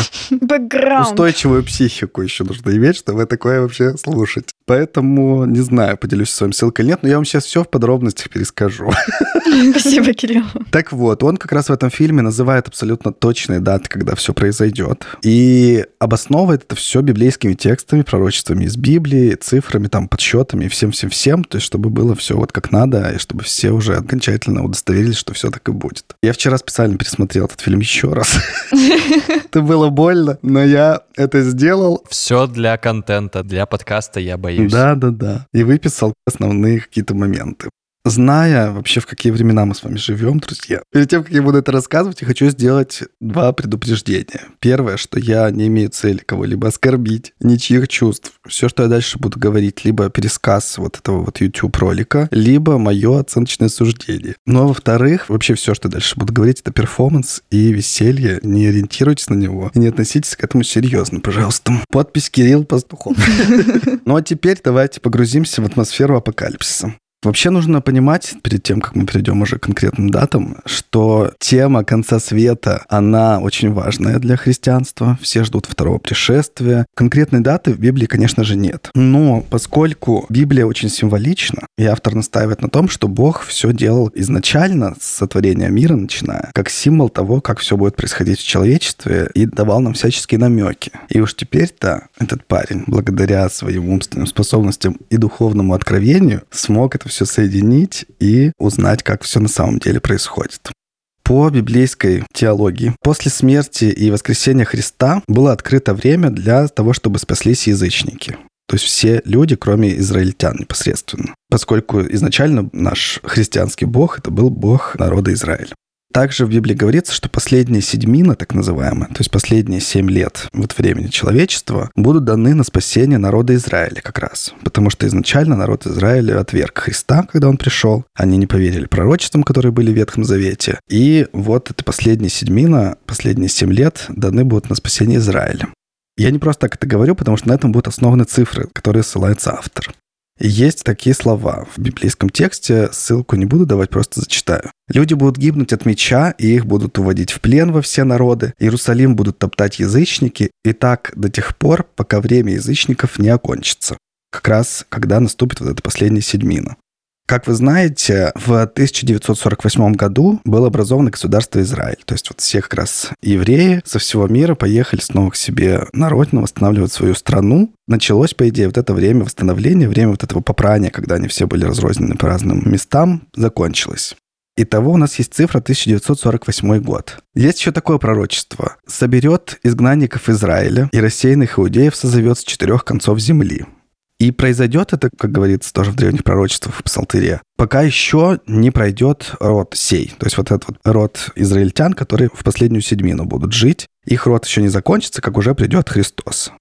устойчивую психику еще нужно иметь, чтобы такое вообще слушать. Поэтому, не знаю, поделюсь с вами ссылкой или нет, но я вам сейчас все в подробностях перескажу. (laughs) Спасибо, Кирилл. Так вот, он как раз в этом фильме называет абсолютно точные даты, когда все произойдет. И обосновывает это все библейскими текстами, пророчествами из Библии, цифрами, там, подсчетами, всем-всем-всем, то есть чтобы было все вот как надо, и чтобы все уже окончательно удостоверились, что все так и будет. Я вчера специально пересмотрел этот фильм еще раз. (laughs) Это было больно, но я это сделал. Все для контента, для подкаста я боюсь. Да, да, да. И выписал основные какие-то моменты. Зная вообще, в какие времена мы с вами живем, друзья, перед тем, как я буду это рассказывать, я хочу сделать два предупреждения. Первое, что я не имею цели кого-либо оскорбить, ничьих чувств. Все, что я дальше буду говорить, либо пересказ вот этого вот YouTube-ролика, либо мое оценочное суждение. Ну, а во-вторых, вообще все, что я дальше буду говорить, это перформанс и веселье. Не ориентируйтесь на него и не относитесь к этому серьезно, пожалуйста. Подпись Кирилл Пастухов. (laughs) Ну, а теперь давайте погрузимся в атмосферу апокалипсиса. Вообще нужно понимать, перед тем, как мы перейдем уже к конкретным датам, что тема конца света, она очень важная для христианства. Все ждут второго пришествия. Конкретной даты в Библии, конечно же, нет. Но поскольку Библия очень символична, и автор настаивает на том, что Бог все делал изначально с сотворения мира, начиная, как символ того, как все будет происходить в человечестве, и давал нам всяческие намеки. И уж теперь-то этот парень, благодаря своим умственным способностям и духовному откровению, смог это все соединить и узнать, как все на самом деле происходит. По библейской теологии, после смерти и воскресения Христа было открыто время для того, чтобы спаслись язычники. То есть все люди, кроме израильтян непосредственно. Поскольку изначально наш христианский бог – это был бог народа Израиля. Также в Библии говорится, что последние седьмина, так называемые, то есть последние семь лет вот времени человечества, будут даны на спасение народа Израиля как раз. Потому что изначально народ Израиля отверг Христа, когда он пришел. Они не поверили пророчествам, которые были в Ветхом Завете. И вот это последние седьмина, последние семь лет даны будут на спасение Израиля. Я не просто так это говорю, потому что на этом будут основаны цифры, которые ссылается автор. Есть такие слова в библейском тексте, ссылку не буду давать, просто зачитаю. «Люди будут гибнуть от меча, и их будут уводить в плен во все народы. Иерусалим будут топтать язычники, и так до тех пор, пока время язычников не окончится». Как раз, когда наступит вот эта последняя седьмина. Как вы знаете, в 1948 году было образовано государство Израиль. То есть вот все как раз евреи со всего мира поехали снова к себе на родину, восстанавливать свою страну. Началось, по идее, вот это время восстановления, время вот этого попрания, когда они все были разрознены по разным местам, закончилось. Итого у нас есть цифра 1948 год. Есть еще такое пророчество. «Соберет изгнанников Израиля и рассеянных иудеев созовет с четырех концов земли». И произойдет это, как говорится тоже в древних пророчествах в Псалтыре, пока еще не пройдет род сей. То есть вот этот вот род израильтян, которые в последнюю седьмину будут жить. Их род еще не закончится, как уже придет Христос.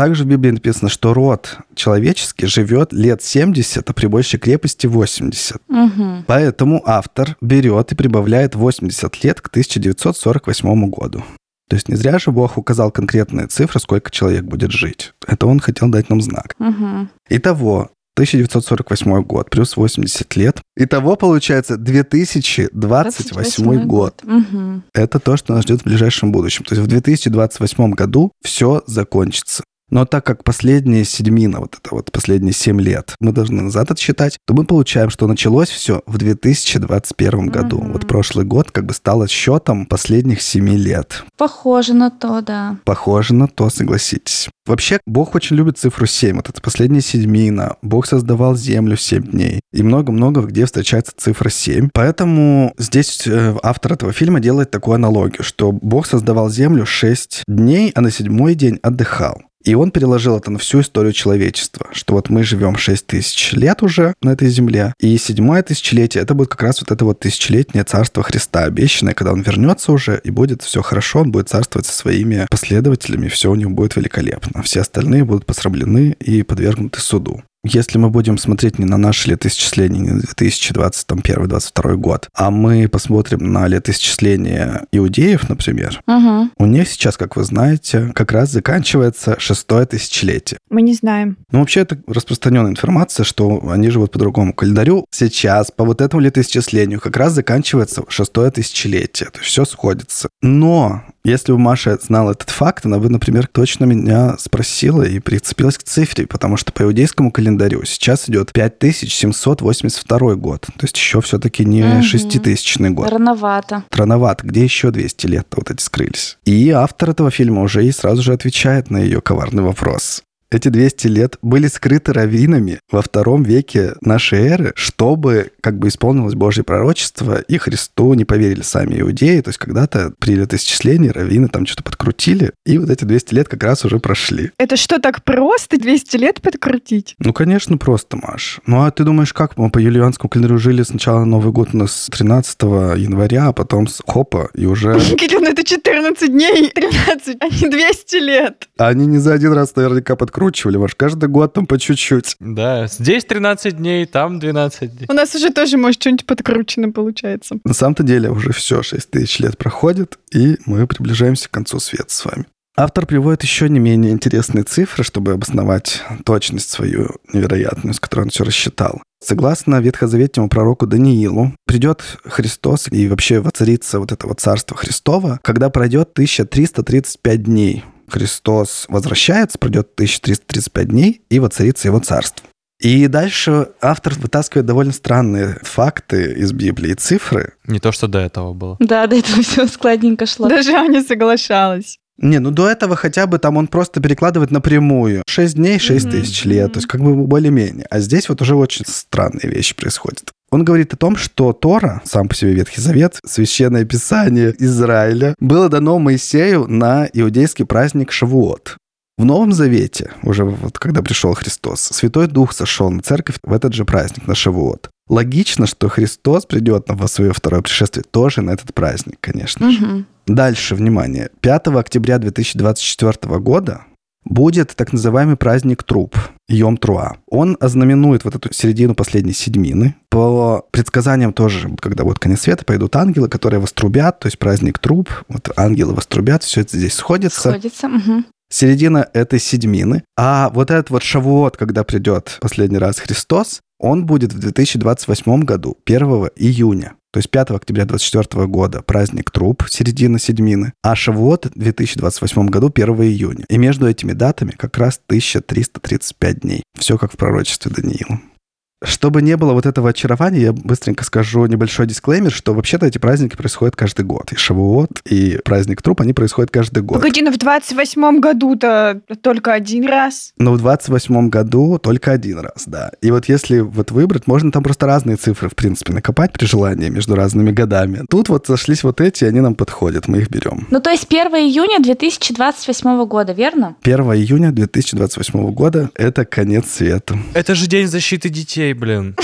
Также в Библии написано, что род человеческий живет лет 70, а при большей крепости 80. Мгм. Поэтому автор берет и прибавляет 80 лет к 1948 году. То есть не зря же Бог указал конкретные цифры, сколько человек будет жить. Это он хотел дать нам знак. Мгм. Итого, 1948 год плюс 80 лет. Итого получается 2028 год. Мгм. Это то, что нас ждет в ближайшем будущем. То есть в 2028 году все закончится. Но так как последние седьмина, вот это вот последние семь лет, мы должны назад отсчитать, то мы получаем, что началось все в 2021 году. Мгм. Вот прошлый год как бы стал счетом последних семи лет. Похоже на то, да. Похоже на то, согласитесь. Вообще, Бог очень любит цифру 7. Вот это последняя седьмина. Бог создавал землю в 7 дней. И много-много где встречается цифра 7. Поэтому здесь э, автор этого фильма делает такую аналогию, что Бог создавал землю 6 дней, а на седьмой день отдыхал. И он переложил это на всю историю человечества, что вот мы живем 6 тысяч лет уже на этой земле, и седьмое тысячелетие, это будет как раз вот это вот тысячелетнее царство Христа, обещанное, когда он вернется уже, и будет все хорошо, он будет царствовать со своими последователями, все у него будет великолепно. Все остальные будут посрамлены и подвергнуты суду. Если мы будем смотреть не на наше летоисчисление, не 2021-2022 год, а мы посмотрим на летоисчисление иудеев, например, Угу. у них сейчас, как вы знаете, как раз заканчивается шестое тысячелетие. Мы не знаем. Ну, вообще, это распространенная информация, что они живут по другому календарю. Сейчас, по вот этому летоисчислению, как раз заканчивается шестое тысячелетие. То есть все сходится. Но если бы Маша знала этот факт, она бы, например, точно меня спросила и прицепилась к цифре, потому что по иудейскому календарю сейчас идет 5782 год. То есть еще все-таки не Мгм. шеститысячный год. Рановато. Рановато, где еще 200 лет вот эти скрылись? И автор этого фильма уже и сразу же отвечает на ее коварный вопрос. Эти 200 лет были скрыты раввинами во втором веке нашей эры, чтобы как бы исполнилось Божье пророчество, и Христу не поверили сами иудеи. То есть когда-то при летоисчислении раввины там что-то подкрутили, и вот эти 200 лет как раз уже прошли. Это что, так просто 200 лет подкрутить? Ну, конечно, просто, Маш. Ну, а ты думаешь, как мы по юлианскому календарю жили сначала Новый год у нас 13 января, а потом с хопа, и уже... (laughs) Кирилл, ну это 14 дней, 13, а не 200 лет. Они не за один раз наверняка подкручивали, Маш, каждый год там по чуть-чуть. Да, здесь 13 дней, там 12 дней. У нас уже тоже, может, что-нибудь подкручено получается. На самом-то деле уже все, 6 тысяч лет проходит, и мы приближаемся к концу света с вами. Автор приводит еще не менее интересные цифры, чтобы обосновать точность свою невероятную, с которой он все рассчитал. Согласно ветхозаветнему пророку Даниилу, придет Христос и вообще воцарится вот это вот царство Христово, когда пройдет 1335 дней. Христос возвращается, пройдет 1335 дней, и воцарится его царство. И дальше автор вытаскивает довольно странные факты из Библии и цифры, Не то, что до этого было. Да, до этого все складненько шло. Даже Аня соглашалась. Не, ну до этого хотя бы там он просто перекладывает напрямую. 6 дней, 6 Мгм, тысяч лет, то есть как бы более-менее. А здесь вот уже очень странные вещи происходят. Он говорит о том, что Тора, сам по себе Ветхий Завет, священное писание Израиля, было дано Моисею на иудейский праздник Шавуот. В Новом Завете, уже вот когда пришел Христос, Святой Дух сошел на церковь в этот же праздник, на Шавуот. Логично, что Христос придет на свое второе пришествие тоже на этот праздник, конечно же. Мгм. Дальше, внимание. 5 октября 2024 года будет так называемый праздник труп, Йом Труа. Он ознаменует вот эту середину последней седьмины. По предсказаниям тоже, когда будет конец света, пойдут ангелы, которые вострубят, то есть праздник труп, вот ангелы вострубят, все это здесь сходится. Сходится. мгм. Середина этой седьмины. А вот этот вот шавуот, когда придет последний раз Христос, он будет в 2028 году, 1 июня. То есть 5 октября 2024 года праздник труп, середина седьмины, а Шавуот в 2028 году 1 июня. И между этими датами как раз 1335 дней. Все как в пророчестве Даниила. Чтобы не было вот этого очарования, я быстренько скажу небольшой дисклеймер, что вообще-то эти праздники происходят каждый год. И Шавуот, и праздник труп, они происходят каждый год. Погоди, ну в 28 году-то только один раз. Но в 28 году только один раз, да. И вот если вот выбрать, можно там просто разные цифры, в принципе, накопать при желании между разными годами. Тут вот сошлись вот эти, они нам подходят, мы их берем. Ну, то есть 1 июня 2028 года, верно? 1 июня 2028 года – это конец света. Это же день защиты детей, блин.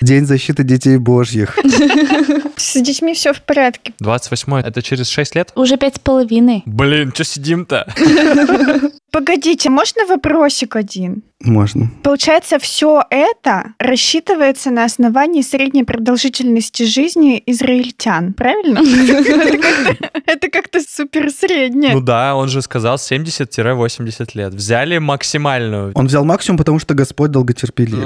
День защиты детей божьих. (laughs) С детьми все в порядке. 28 это через 6 лет? Уже пять с половиной. Блин, что сидим-то? (laughs) Погодите, можно вопросик один? Можно. Получается, все это рассчитывается на основании средней продолжительности жизни израильтян, правильно? (laughs) Это как-то- супер среднее. Ну да, он же сказал 70-80 лет. Взяли максимальную. Он взял максимум, потому что Господь долготерпелив.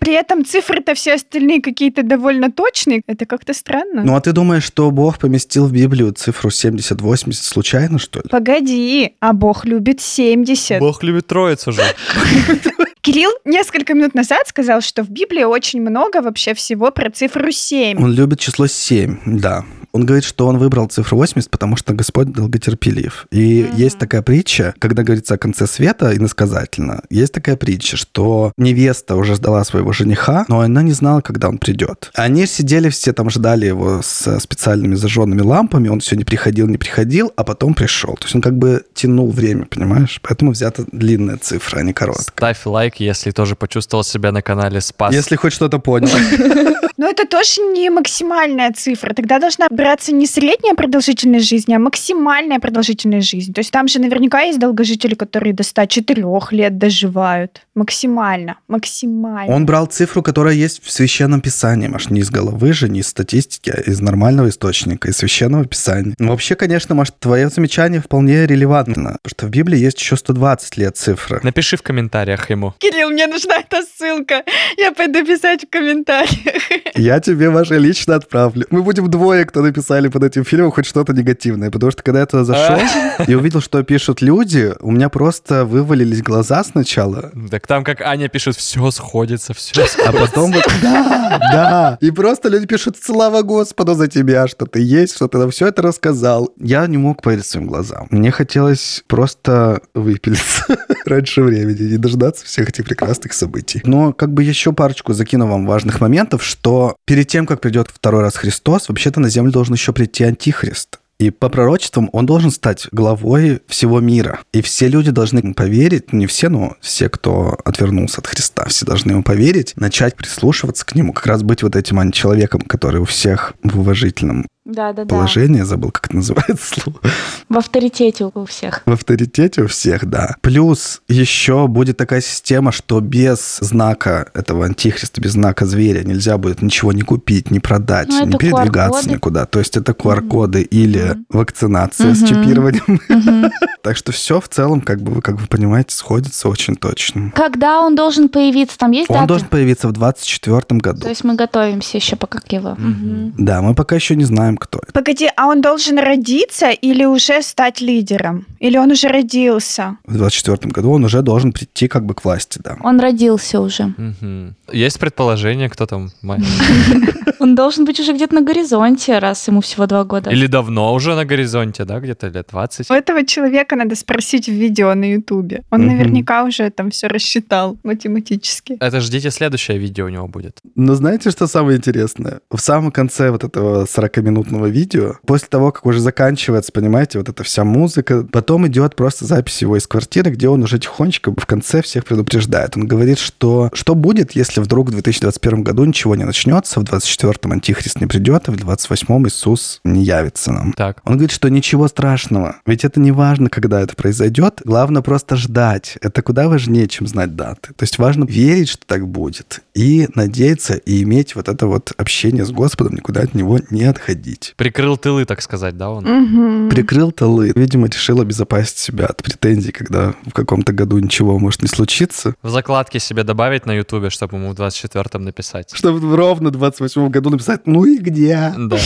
При этом цифры-то все остальные какие-то довольно точные. Это как-то странно. Ну а ты думаешь, что Бог поместил в Библию цифру 70-80 случайно, что ли? Погоди, а Бог любит 70. Бог любит троицу же. (laughs) Кирилл несколько минут назад сказал, что в Библии очень много вообще всего про цифру 7. Он любит число 7, да. Он говорит, что он выбрал цифру 80, потому что Господь долготерпелив. И Мгм. есть такая притча, когда говорится о конце света иносказательно, есть такая притча, что невеста уже ждала своего жениха, но она не знала, когда он придет. Они сидели все там, ждали его с специальными зажженными лампами, он все не приходил, не приходил, а потом пришел. То есть он как бы тянул время, понимаешь? Поэтому взята длинная цифра, а не короткая. Ставь лайк, лайки, если тоже почувствовал себя на канале Спас. Если хоть что-то понял. (laughs) Но это тоже не максимальная цифра. Тогда должна браться не средняя продолжительность жизни, а максимальная продолжительность жизни. То есть там же наверняка есть долгожители, которые до 104 лет доживают. Максимально. Максимально. Он брал цифру, которая есть в Священном Писании, Маш, не из головы же, не из статистики, а из нормального источника, из Священного Писания. Ну, вообще, конечно, Маш, твое замечание вполне релевантно, потому что в Библии есть еще 120 лет цифры. Напиши в комментариях ему. Кирилл, мне нужна эта ссылка. Я пойду писать в комментариях. Я тебе, Маша, лично отправлю. Мы будем двое, кто написали под этим фильмом хоть что-то негативное, потому что когда я туда зашел и увидел, что пишут люди, у меня просто вывалились глаза сначала, Так там, как Аня пишет, все сходится, все а потом вот, да, да. И просто люди пишут, слава Господу за тебя, что ты есть, что ты нам все это рассказал. Я не мог поверить своим глазам. Мне хотелось просто выпилиться раньше времени, не дождаться всех этих прекрасных событий. Но как бы еще парочку закину вам важных моментов, что перед тем, как придет второй раз Христос, вообще-то на землю должен еще прийти Антихрист. И по пророчествам он должен стать главой всего мира. И все люди должны поверить, не все, но все, кто отвернулся от Христа, все должны ему поверить, начать прислушиваться к нему, как раз быть вот этим античеловеком, который у всех в уважительном Да, да, да. положении, забыл, как это называется слово, В авторитете у всех. в авторитете у всех, да. Плюс еще будет такая система, что без знака этого антихриста, без знака зверя нельзя будет ничего не купить, не продать, Ну, не передвигаться QR-коды. никуда. То есть это QR-коды или Мгм. вакцинация с Мгм. чипированием. Мгм. (laughs) Так что все в целом, как бы вы, как вы понимаете, сходится очень точно. Когда он должен появиться? Там есть Он дата? должен появиться в 24 году. То есть мы готовимся еще пока к его. Мгм. Да, мы пока еще не знаем, кто это. Погоди, а он должен родиться или уже стать лидером? Или он уже родился? В 24 году он уже должен прийти как бы к власти, да. Он родился уже. Мгм. Есть предположение, кто там? (laughs) Он должен быть уже где-то на горизонте, раз ему всего два года. Или давно уже на горизонте, да, где-то лет 20? У этого человека надо спросить в видео на Ютубе. Он наверняка уже там все рассчитал математически. Это ждите, следующее видео у него будет. Но знаете, что самое интересное? В самом конце вот этого 40-минутного видео, после того, как уже заканчивается, понимаете, вот эта вся музыка, потом идет просто запись его из квартиры, где он уже тихонечко в конце всех предупреждает. Он говорит, что что будет, если вдруг в 2021 году ничего не начнется, в 2024 Антихрист не придет, а в 2028 Иисус не явится нам. Так. Он говорит, что ничего страшного. Ведь это не важно, когда это произойдет. Главное просто ждать. Это куда важнее, чем знать даты. То есть важно верить, что так будет. И надеяться, и иметь вот это вот общение с Господом, никуда от него не отходить. Прикрыл тылы, так сказать, да, он? Мгм. Прикрыл тылы. Видимо, решил обезопасить себя от претензий, когда в каком-то году ничего может не случиться. В закладке себе добавить на Ютубе, чтобы ему в 24-м написать. Чтобы ровно в 28 году написать «Ну и где?». Да.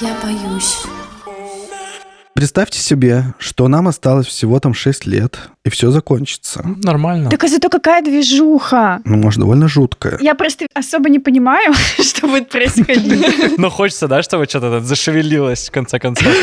Я боюсь. Представьте себе, что нам осталось всего там 6 лет, и все закончится. Ну, Нормально. Так а зато какая движуха. Ну, может, довольно жуткое. Я просто особо не понимаю, (laughs) что будет происходить. Но хочется, да, чтобы что-то зашевелилось в конце концов.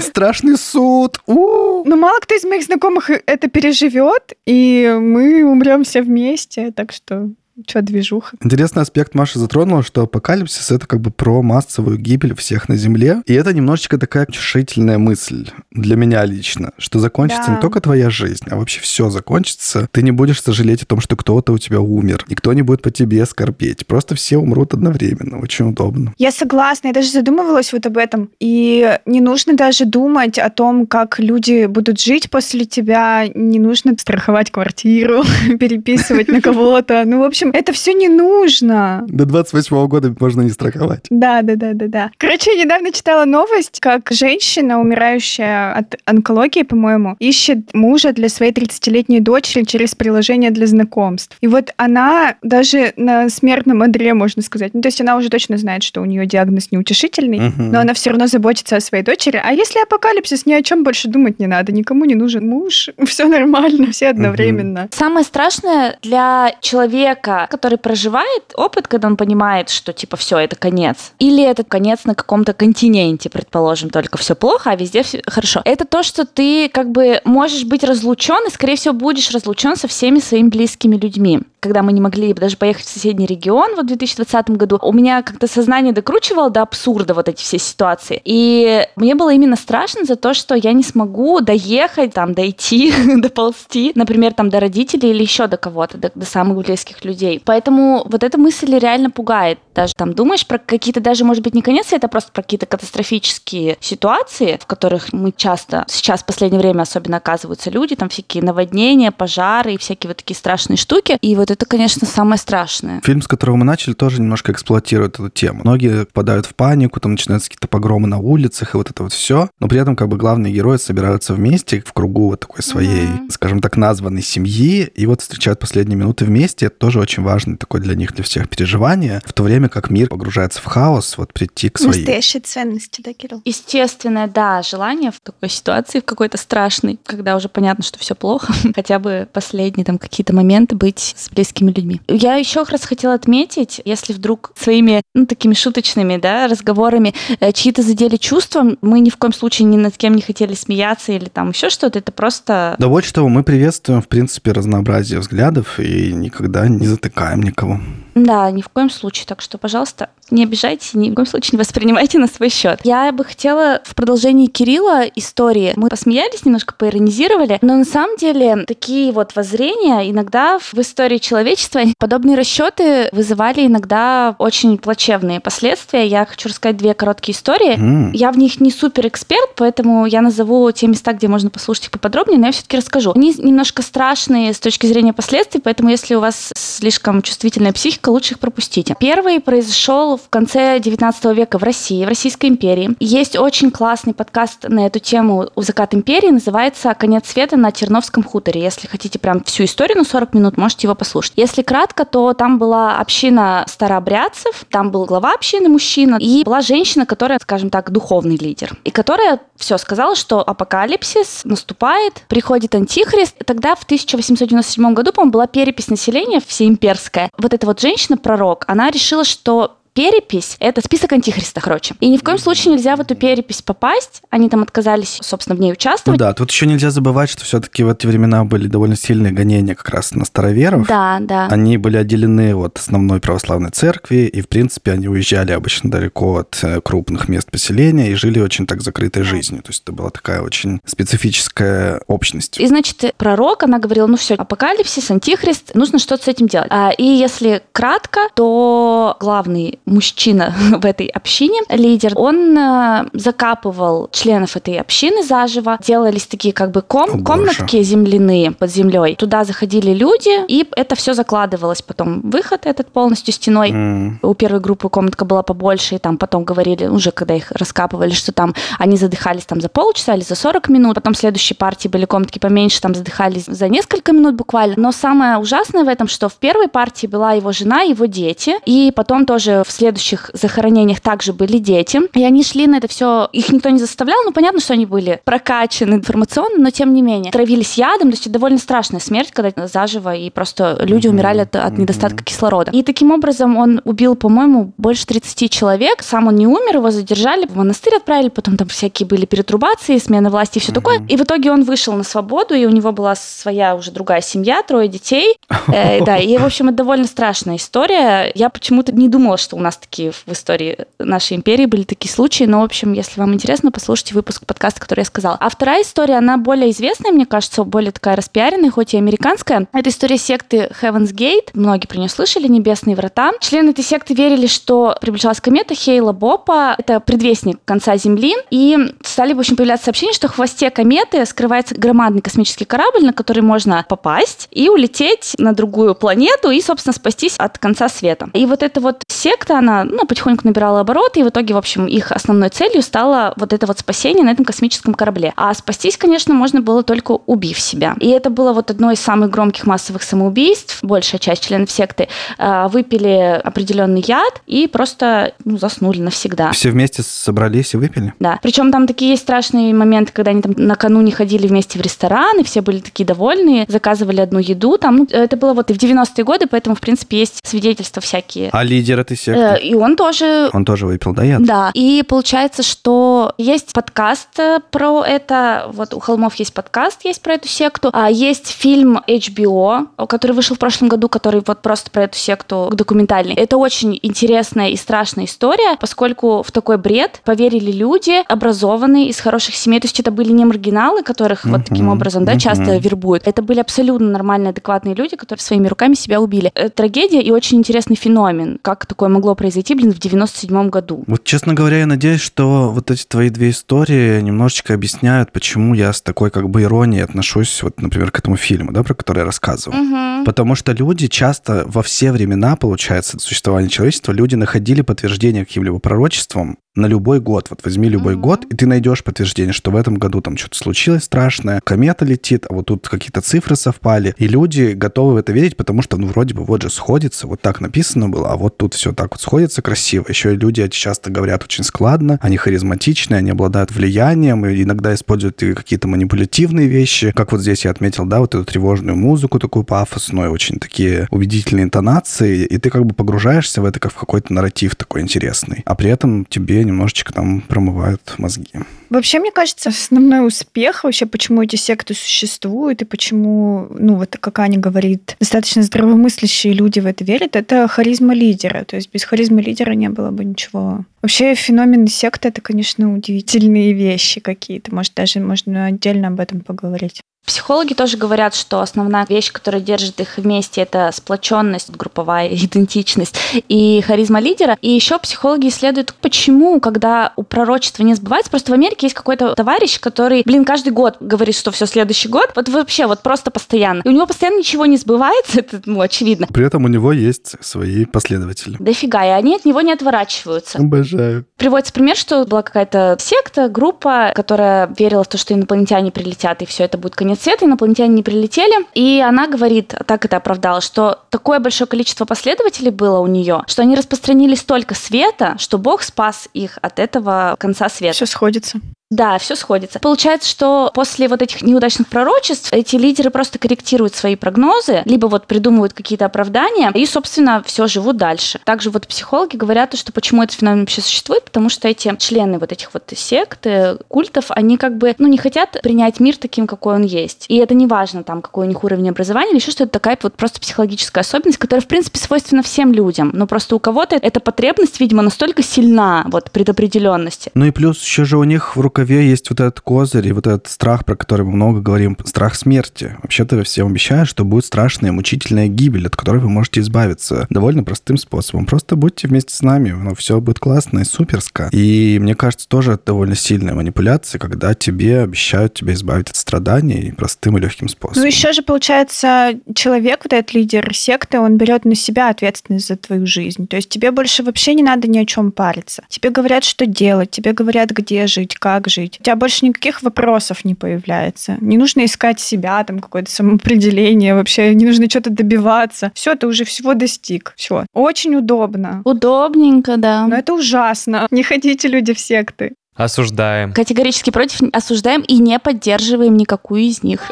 Страшный суд. У! Но мало кто из моих знакомых это переживет, и мы умрем все вместе, так что что движуха. Интересный аспект Маша затронула, что апокалипсис — это как бы про массовую гибель всех на Земле. И это немножечко такая утешительная мысль для меня лично, что закончится Да. не только твоя жизнь, а вообще все закончится. Ты не будешь сожалеть о том, что кто-то у тебя умер. Никто не будет по тебе скорбеть. Просто все умрут одновременно. Очень удобно. Я согласна, я даже задумывалась вот об этом. И не нужно даже думать о том, как люди будут жить после тебя. Не нужно страховать квартиру, (laughs) переписывать на (laughs) кого-то. Ну, в общем, это все не нужно. До 28 года можно не страховать. Да, да, да, да, да. Короче, я недавно читала новость, как женщина, умирающая от онкологии, по-моему, ищет мужа для своей 30-летней дочери через приложение для знакомств. И вот она даже на смертном одре, можно сказать, ну, то есть она уже точно знает, что у нее диагноз неутешительный, Мгм. но она все равно заботится о своей дочери. А если апокалипсис, ни о чем больше думать не надо, никому не нужен муж, (laughs) все нормально, все одновременно. Самое страшное для человека, который проживает опыт, когда он понимает, что типа все, это конец. Или это конец на каком-то континенте, предположим, только все плохо, а везде все хорошо. Это то, что ты как бы можешь быть разлучен и, скорее всего, будешь разлучен со всеми своими близкими людьми. Когда мы не могли даже поехать в соседний регион вот в 2020 году, у меня как-то сознание докручивало до абсурда вот эти все ситуации. И мне было именно страшно за то, что я не смогу доехать, там, дойти, (laughs) доползти, например, там, до родителей или еще до кого-то, до, до самых близких людей. Поэтому вот эта мысль реально пугает. Даже там думаешь про какие-то даже, может быть, не конец, это просто про какие-то катастрофические ситуации, в которых мы часто сейчас в последнее время особенно оказываются люди, там всякие наводнения, пожары и всякие вот такие страшные штуки. И вот это, конечно, самое страшное. Фильм, с которого мы начали, тоже немножко эксплуатирует эту тему. Многие впадают в панику, там начинаются какие-то погромы на улицах и вот это вот все. Но при этом как бы главные герои собираются вместе в кругу вот такой своей, mm-hmm. скажем так, названной семьи, и вот встречают последние минуты вместе. Это тоже очень важный такой для них, для всех переживания. В то время как мир погружается в хаос, вот прийти к своей... Настоящие ценности, да, Кирилл? Естественное, да, желание в такой ситуации, в какой-то страшной, когда уже понятно, что все плохо, (laughs) хотя бы последние там какие-то моменты быть с близкими людьми. Я еще раз хотела отметить, если вдруг своими, ну, такими шуточными, да, разговорами э, чьи-то задели чувства, мы ни в коем случае ни над кем не хотели смеяться или там еще что-то, это просто... Да вот что, мы приветствуем, в принципе, разнообразие взглядов и никогда не затыкаем никого. Да, ни в коем случае. Так что, пожалуйста, не обижайтесь, ни в коем случае не воспринимайте на свой счет. Я бы хотела в продолжении Кирилла истории. Мы посмеялись, немножко поиронизировали, но на самом деле такие вот воззрения иногда в истории человечества, подобные расчеты вызывали иногда очень плачевные последствия. Я хочу рассказать две короткие истории. Mm. Я в них не супер эксперт, поэтому я назову те места, где можно послушать их поподробнее, но я все-таки расскажу. Они немножко страшные с точки зрения последствий, поэтому если у вас слишком чувствительная психика, лучше их пропустите. Первый произошел в конце 19 века в России, в Российской империи. Есть очень классный подкаст на эту тему у «Закат империи», называется «Конец света на Терновском хуторе». Если хотите прям всю историю на 40 минут, можете его послушать. Если кратко, то там была община старообрядцев, там был глава общины мужчина, и была женщина, которая, скажем так, духовный лидер, и которая все сказала, что апокалипсис наступает, приходит антихрист. Тогда в 1897 году, по-моему, была перепись населения всеимперская. Вот эта вот женщина-пророк, она решила, что перепись — это список антихриста, короче. И ни в коем случае нельзя в эту перепись попасть. Они там отказались, собственно, в ней участвовать. Ну да, тут еще нельзя забывать, что все-таки в эти времена были довольно сильные гонения как раз на староверов. Да, да. Они были отделены от основной православной церкви, и, в принципе, они уезжали обычно далеко от э, крупных мест поселения и жили очень так закрытой жизнью. То есть это была такая очень специфическая общность. И, значит, пророк, она говорила, ну все, апокалипсис, антихрист, нужно что-то с этим делать. А, и если кратко, то главный мужчина (laughs) в этой общине, лидер, он э, закапывал членов этой общины заживо. Делались такие как бы ком О, комнатки земляные под землей. Туда заходили люди, и это все закладывалось. Потом выход этот полностью стеной. Mm. У первой группы комнатка была побольше, и там потом говорили, уже когда их раскапывали, что там они задыхались там за полчаса или за 40 минут. Потом следующей партии были комнатки поменьше, там задыхались за несколько минут буквально. Но самое ужасное в этом, что в первой партии была его жена, его дети, и потом тоже в следующих захоронениях также были дети. И они шли на это все, их никто не заставлял, ну понятно, что они были прокачаны информационно, но тем не менее. Травились ядом, то есть довольно страшная смерть, когда заживо, и просто люди mm-hmm. умирали от, от недостатка mm-hmm. кислорода. И таким образом он убил, по-моему, больше 30 человек. Сам он не умер, его задержали, в монастырь отправили, потом там всякие были перетрубации, смена власти и все mm-hmm. такое. И в итоге он вышел на свободу, и у него была своя уже другая семья, трое детей. Э, да, и, в общем, это довольно страшная история. Я почему-то не думала, что у нас такие в истории нашей империи были такие случаи, но, в общем, если вам интересно, послушайте выпуск подкаста, который я сказала. А вторая история, она более известная, мне кажется, более такая распиаренная, хоть и американская. Это история секты Heaven's Gate. Многие про нее слышали, Небесные врата. Члены этой секты верили, что приближалась комета Хейла Бопа. Это предвестник конца Земли. И стали, в общем, появляться сообщения, что в хвосте кометы скрывается громадный космический корабль, на который можно попасть и улететь на другую планету и, собственно, спастись от конца света. И вот эта вот секта, она ну, потихоньку набирала обороты, и в итоге, в общем, их основной целью стало вот это вот спасение на этом космическом корабле. А спастись, конечно, можно было только убив себя. И это было вот одно из самых громких массовых самоубийств. Большая часть членов секты э, выпили определенный яд и просто ну, заснули навсегда. Все вместе собрались и выпили? Да. Причем там такие есть страшные моменты, когда они там накануне ходили вместе в ресторан, и все были такие довольные, заказывали одну еду. Там, ну, это было вот и в 90-е годы, поэтому, в принципе, есть свидетельства всякие. А лидер этой секты? Э, И он тоже Он тоже выпил, да, яд? Да, и получается, что есть подкаст э, про это, вот у Холмов есть подкаст, есть про эту секту, а есть фильм HBO, который вышел в прошлом году, который вот просто про эту секту документальный. Это очень интересная и страшная история, поскольку в такой бред поверили люди, образованные, из хороших семей, то есть это были не маргиналы, которых вот таким образом, да, часто вербуют. Это были абсолютно нормальные, адекватные люди, которые своими руками себя убили. Трагедия и очень интересный феномен, как такое могло произойти, блин, в 97 году. Вот, честно говоря, я надеюсь, что вот эти твои две истории немножечко объясняют, почему я с такой как бы иронией отношусь, вот, например, к этому фильму, да, про который я рассказывал. Мгм. Потому что люди часто во все времена, получается, существования человечества, люди находили подтверждение каким-либо пророчеством на любой год. Вот возьми любой Мгм. год, и ты найдешь подтверждение, что в этом году там что-то случилось страшное, комета летит, а вот тут какие-то цифры совпали. И люди готовы в это верить, потому что, ну, вроде бы вот же сходится, вот так написано было, а вот тут все так вот сходится красиво. Еще и люди часто говорят очень складно, они харизматичные, они обладают влиянием, и иногда используют и какие-то манипулятивные вещи. Как вот здесь я отметил, да, вот эту тревожную музыку такую пафосную, очень такие убедительные интонации, и ты как бы погружаешься в это как в какой-то нарратив такой интересный. А при этом тебе немножечко там промывают мозги. Вообще, мне кажется, основной успех вообще, почему эти секты существуют и почему, ну вот как Аня говорит, достаточно здравомыслящие люди в это верят, это харизма лидера. То есть без харизмы лидера не было бы ничего. Вообще феномен секты — это, конечно, удивительные вещи какие-то. Может, даже можно отдельно об этом поговорить. Психологи тоже говорят, что основная вещь, которая держит их вместе, это сплоченность, групповая (laughs) идентичность и харизма лидера. И еще психологи исследуют, почему, когда у пророчества не сбывается, просто в Америке есть какой-то товарищ, который, блин, каждый год говорит, что все следующий год, вот вообще, вот просто постоянно. И у него постоянно ничего не сбывается, (laughs) это, ну, очевидно. При этом у него есть свои последователи. Дофига, и они от него не отворачиваются. Обожаю. Приводится пример, что была какая-то секта, группа, которая верила в то, что инопланетяне прилетят, и все это будет конец света, инопланетяне не прилетели. И она говорит, так это оправдала, что такое большое количество последователей было у нее, что они распространили столько света, что Бог спас их от этого конца света. Все сходится. Да, все сходится. Получается, что после вот этих неудачных пророчеств эти лидеры просто корректируют свои прогнозы, либо вот придумывают какие-то оправдания и, собственно, все живут дальше. Также вот психологи говорят, что почему этот феномен вообще существует, потому что эти члены вот этих вот сект, культов, они как бы, ну, не хотят принять мир таким, какой он есть. И это не важно, там, какой у них уровень образования или еще что-то, такая вот просто психологическая особенность, которая, в принципе, свойственна всем людям. Но просто у кого-то эта потребность, видимо, настолько сильна, вот, предопределенности. Ну и плюс еще же у них в рукаве есть вот этот козырь и вот этот страх, про который мы много говорим, страх смерти. Вообще-то всем обещают, что будет страшная мучительная гибель, от которой вы можете избавиться довольно простым способом. Просто будьте вместе с нами, ну все будет классно и суперско. И мне кажется, тоже это довольно сильная манипуляция, когда тебе обещают тебя избавить от страданий простым и легким способом. Ну, еще же, получается, человек, вот этот лидер секты, он берет на себя ответственность за твою жизнь. То есть тебе больше вообще не надо ни о чем париться. Тебе говорят, что делать, тебе говорят, где жить, как жить. У тебя больше никаких вопросов не появляется. Не нужно искать себя, там, какое-то самоопределение, вообще не нужно что-то добиваться. Все, ты уже всего достиг. Все. Очень удобно. Удобненько, да. Но это ужасно. (laughs) Не ходите, люди, в секты. Осуждаем. Категорически против, осуждаем и не поддерживаем никакую из них.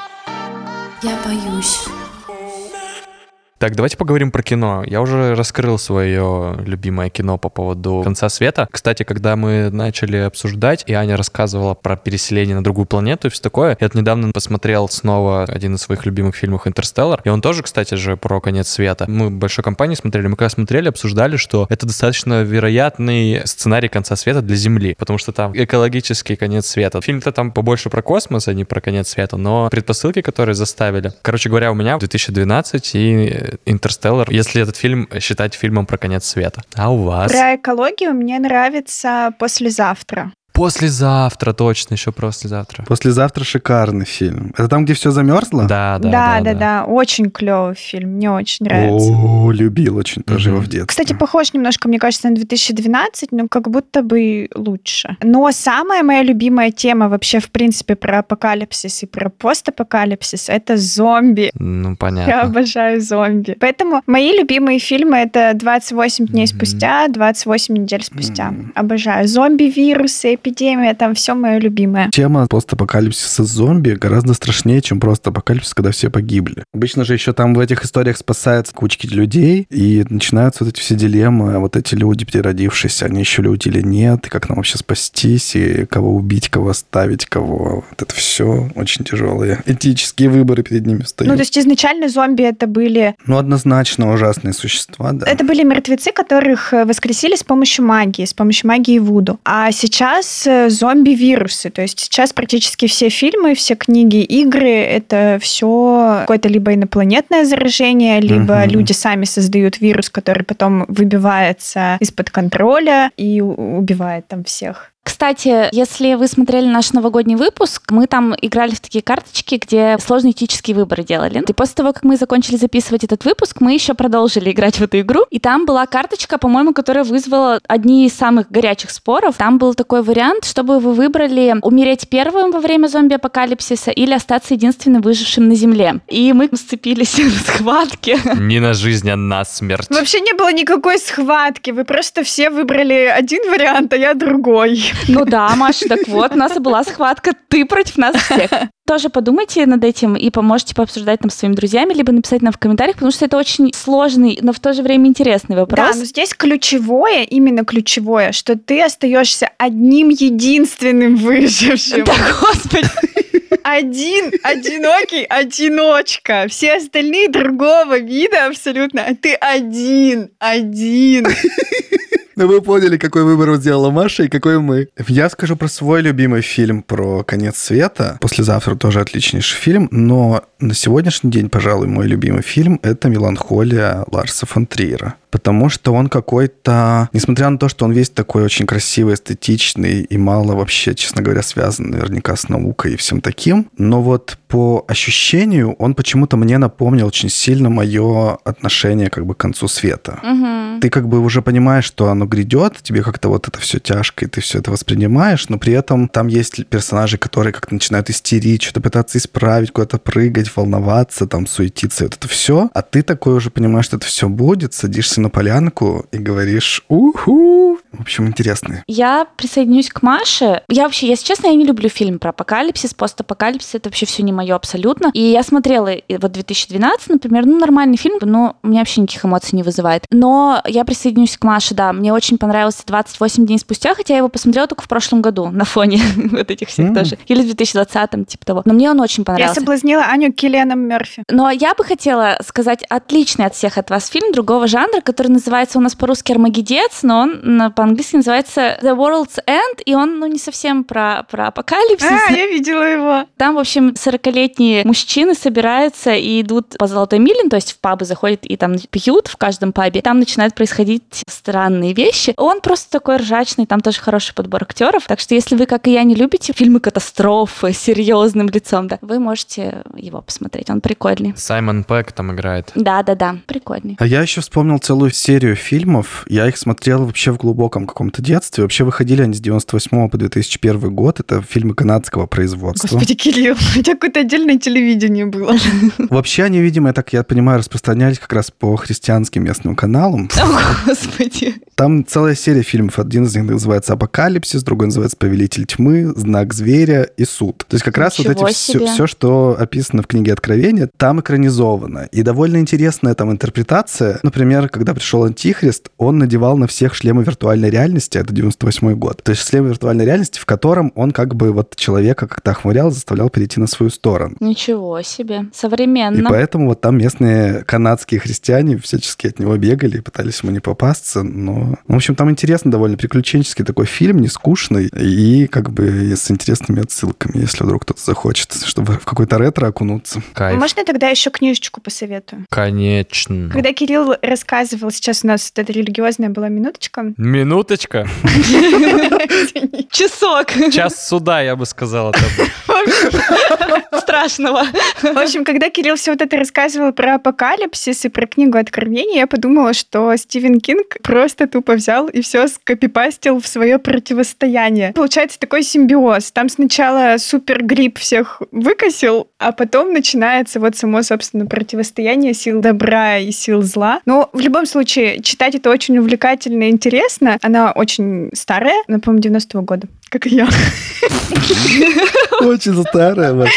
Я боюсь. Так, давайте поговорим про кино. Я уже раскрыл свое любимое кино по поводу конца света. Кстати, когда мы начали обсуждать, и Аня рассказывала про переселение на другую планету и все такое, я недавно посмотрел снова один из своих любимых фильмов «Интерстеллар», и он тоже, кстати же, про конец света. Мы большой компанией смотрели, мы когда смотрели, обсуждали, что это достаточно вероятный сценарий конца света для Земли, потому что там экологический конец света. Фильм-то там побольше про космос, а не про конец света, но предпосылки, которые заставили. Короче говоря, у меня 2012 и Интерстеллар, если этот фильм считать фильмом про конец света. А у вас? Про экологию мне нравится послезавтра. Послезавтра, точно, еще послезавтра. Послезавтра шикарный фильм. Это там, где все замерзло? Да, да, Да, да, да, очень клевый фильм, мне очень нравится. О, любил очень тоже Мгм. его в детстве. Кстати, похож немножко, мне кажется, на 2012, но как будто бы лучше. Но самая моя любимая тема вообще, в принципе, про апокалипсис и про постапокалипсис — это зомби. Ну, Я понятно. обожаю зомби. Поэтому мои любимые фильмы — это «28 дней Мгм. спустя», «28 недель спустя». Мгм. Обожаю. Зомби-вирусы, эпидемия, там все мое любимое. Тема постапокалипсиса зомби гораздо страшнее, чем просто апокалипсис, когда все погибли. Обычно же еще там в этих историях спасаются кучки людей, и начинаются вот эти все дилеммы, вот эти люди, переродившиеся, они еще люди или нет, и как нам вообще спастись, и кого убить, кого оставить, кого... Вот это все очень тяжелые этические выборы перед ними встают. Ну, то есть изначально зомби это были... Ну, однозначно ужасные существа, да. Это были мертвецы, которых э, воскресили с помощью магии, с помощью магии Вуду. А сейчас э, зомби-вирусы. То есть сейчас практически все фильмы, все книги, игры — это все какое-то либо инопланетное заражение, либо Мгм. люди сами создают вирус, который потом выбивается из-под контроля и убивает там всех. Кстати, если вы смотрели наш новогодний выпуск, мы там играли в такие карточки, где сложные этические выборы делали. И после того, как мы закончили записывать этот выпуск, мы еще продолжили играть в эту игру. И там была карточка, по-моему, которая вызвала одни из самых горячих споров. Там был такой вариант, чтобы вы выбрали умереть первым во время зомби-апокалипсиса или остаться единственным выжившим на Земле. И мы сцепились (laughs) в схватке. Не на жизнь, а на смерть. Вообще не было никакой схватки. Вы просто все выбрали один вариант, а я другой. Ну да, Маша, так вот, у нас и была схватка, ты против нас всех. Тоже подумайте над этим и поможете пообсуждать нам с своими друзьями, либо написать нам в комментариях, потому что это очень сложный, но в то же время интересный Да, вопрос. но здесь ключевое, именно ключевое, что ты остаешься одним единственным выжившим. Да, господи. Один одинокий одиночка. Все остальные другого вида абсолютно. А ты один, один. Ну, вы поняли, какой выбор сделала Маша и какой мы. Я скажу про свой любимый фильм про конец света. Послезавтра тоже отличнейший фильм, но на сегодняшний день, пожалуй, мой любимый фильм — это «Меланхолия» Ларса фон Триера. Потому что он какой-то... Несмотря на то, что он весь такой очень красивый, эстетичный и мало вообще, честно говоря, связан наверняка с наукой и всем таким, но вот по ощущению он почему-то мне напомнил очень сильно мое отношение как бы к концу света Мгм. ты как бы уже понимаешь, что оно грядет, тебе как-то вот это все тяжко, и ты все это воспринимаешь, но при этом там есть персонажи, которые как-то начинают истерить, что-то пытаться исправить, куда-то прыгать, волноваться, там, суетиться, вот это все. А ты такой уже понимаешь, что это все будет, садишься на полянку и говоришь «Уху!» В общем, интересный. Я присоединюсь к Маше. Я вообще, если честно, я не люблю фильм про апокалипсис, постапокалипсис. Это вообще все не мое абсолютно. И я смотрела вот 2012, например, ну, нормальный фильм, но у меня вообще никаких эмоций не вызывает. Но я присоединюсь к Маше, да. Мне очень понравился 28 дней спустя, хотя я его посмотрела только в прошлом году (laughs) на фоне вот этих всех тоже. Или в 2020-м, типа того. Но мне он очень Я понравился. соблазнила Аню Киллианом Мерфи. Но я бы хотела сказать отличный от всех от вас фильм другого жанра, который называется у нас по-русски «Армагеддец», но он по-английски называется «The World's End», и он, ну, не совсем про, про апокалипсис. А, я видела его. Там, в общем, 40-летние мужчины собираются и идут по Золотой Миле, то есть в пабы заходят и там пьют в каждом пабе. Там начинают происходить странные вещи. Он просто такой ржачный, там тоже хороший подбор актеров. Так что если вы, как и я, не любите фильмы катастрофы с серьезным лицом, да, вы можете его посмотреть. Он прикольный. Саймон Пэк там играет. Да-да-да, прикольный. А я еще вспомнил целую серию фильмов. Я их смотрел вообще в глубоком каком-то детстве. Вообще выходили они с 98 по 2001 год. Это фильмы канадского производства. Господи, Кирилл, (laughs) у тебя какое-то отдельное телевидение было. (laughs) Вообще они, видимо, так я понимаю, распространялись как раз по христианским местным каналам. О, господи. Там целая серия фильмов. Один из них называется «Апокалипсис», другой называется «Повелитель тьмы», «Знак зверя» и «Суд». То есть как раз вот Ничего эти все, все, что описано в книге Откровения, там экранизовано. И довольно интересная там интерпретация. Например, когда пришел Антихрист, он надевал на всех шлемы виртуальной реальности, это 98 год. То есть шлем виртуальной реальности, в котором он как бы вот человека как-то охмурял, заставлял перейти на свою сторону. Ничего себе. И Современно. поэтому вот там местные канадские христиане всячески от него бегали и пытались ему не попасться. Но, в общем, там интересно, довольно приключенческий такой фильм, не скучный и как бы с интересными отсылками, если вдруг кто-то захочет, чтобы в какой-то ретро окунуться. Кайф. Можно тогда еще книжечку посоветую? Конечно. Когда Кирилл рассказывал, сейчас у нас вот эта религиозная была минуточка. Минуточка. Извини. Часок Час суда, я бы сказал. (laughs) страшного. В общем, когда Кирилл все вот это рассказывал про апокалипсис и про книгу Откровения, я подумала, что Стивен Кинг просто тупо взял и все скопипастил в свое противостояние. Получается такой симбиоз. Там сначала супергрипп всех выкосил, а потом начинается вот само, собственно, противостояние сил добра и сил зла. Но в любом случае, читать это очень увлекательно и интересно. Она очень старая, она, по-моему, 90-го года. Как я. Очень старая ваша.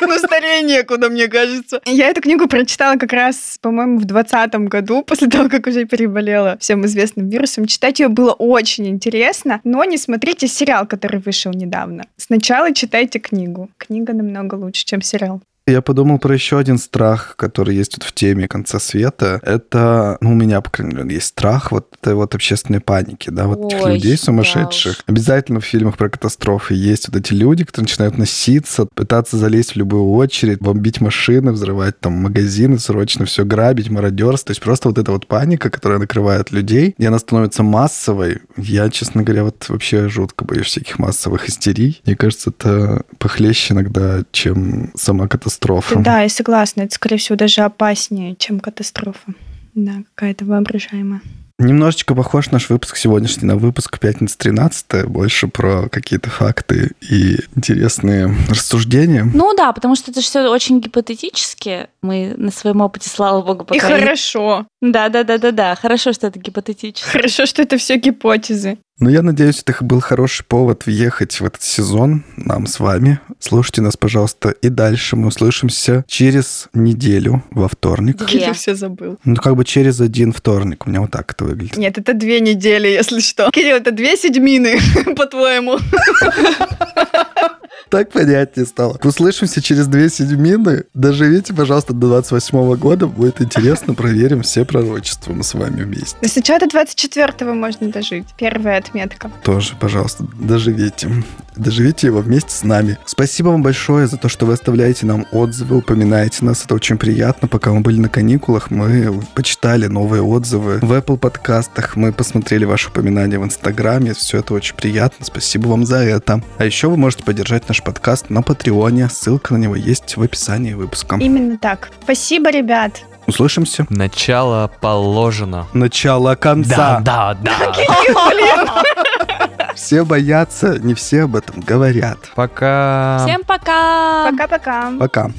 Ну, старее некуда, мне кажется. Я эту книгу прочитала как раз, по-моему, в двадцатом году, после того, как уже переболела всем известным вирусом. Читать ее было очень интересно, но не смотрите сериал, который вышел недавно. Сначала читайте книгу. Книга намного лучше, чем сериал. Я подумал про еще один страх, который есть вот в теме конца света. Это, ну, у меня, по крайней мере, есть страх вот этой вот общественной паники, да, вот этих Ой, людей да сумасшедших. уж. Обязательно в фильмах про катастрофы есть вот эти люди, которые начинают носиться, пытаться залезть в любую очередь, бомбить машины, взрывать там магазины, срочно все грабить, мародерство. То есть просто вот эта вот паника, которая накрывает людей, и она становится массовой. Я, честно говоря, вот вообще жутко боюсь всяких массовых истерий. Мне кажется, это похлеще иногда, чем сама катастрофа. Да, я согласна. Это, скорее всего, даже опаснее, чем катастрофа. Да, какая-то воображаемая. Немножечко похож наш выпуск сегодняшний на выпуск пятницы 13 больше про какие-то факты и интересные рассуждения. Ну да, потому что это все очень гипотетически. Мы на своем опыте, слава богу, пока... И хорошо. Да, да, да, да, да. Хорошо, что это гипотетически. Хорошо, что это все гипотезы. Но я надеюсь, это был хороший повод въехать в этот сезон нам с вами. Слушайте нас, пожалуйста, и дальше. Мы услышимся через неделю во вторник. Две. Кирилл все забыл. Ну, как бы через один вторник. У меня вот так это выглядит. Нет, это две недели, если что. Кирилл, это две седьмины, (laughs) по-твоему. (laughs) Так понятнее стало. Услышимся через две седьмины. Доживите, пожалуйста, до 28 года. Будет интересно. Проверим все пророчества мы с вами вместе. Если что, до 24-го можно дожить. Первая отметка. Тоже, пожалуйста, доживите. Доживите его вместе с нами. Спасибо вам большое за то, что вы оставляете нам отзывы, упоминаете нас. Это очень приятно. Пока мы были на каникулах, мы почитали новые отзывы в Apple подкастах. Мы посмотрели ваши упоминания в Инстаграме. Все это очень приятно. Спасибо вам за это. А еще вы можете поддержать наш подкаст на Патреоне. Ссылка на него есть в описании выпуска. Именно так. Спасибо, ребят. Услышимся. Начало положено. Начало конца. Да, да, да. (laughs) Все боятся, не все об этом говорят. Пока. Всем пока! Пока-пока. Пока.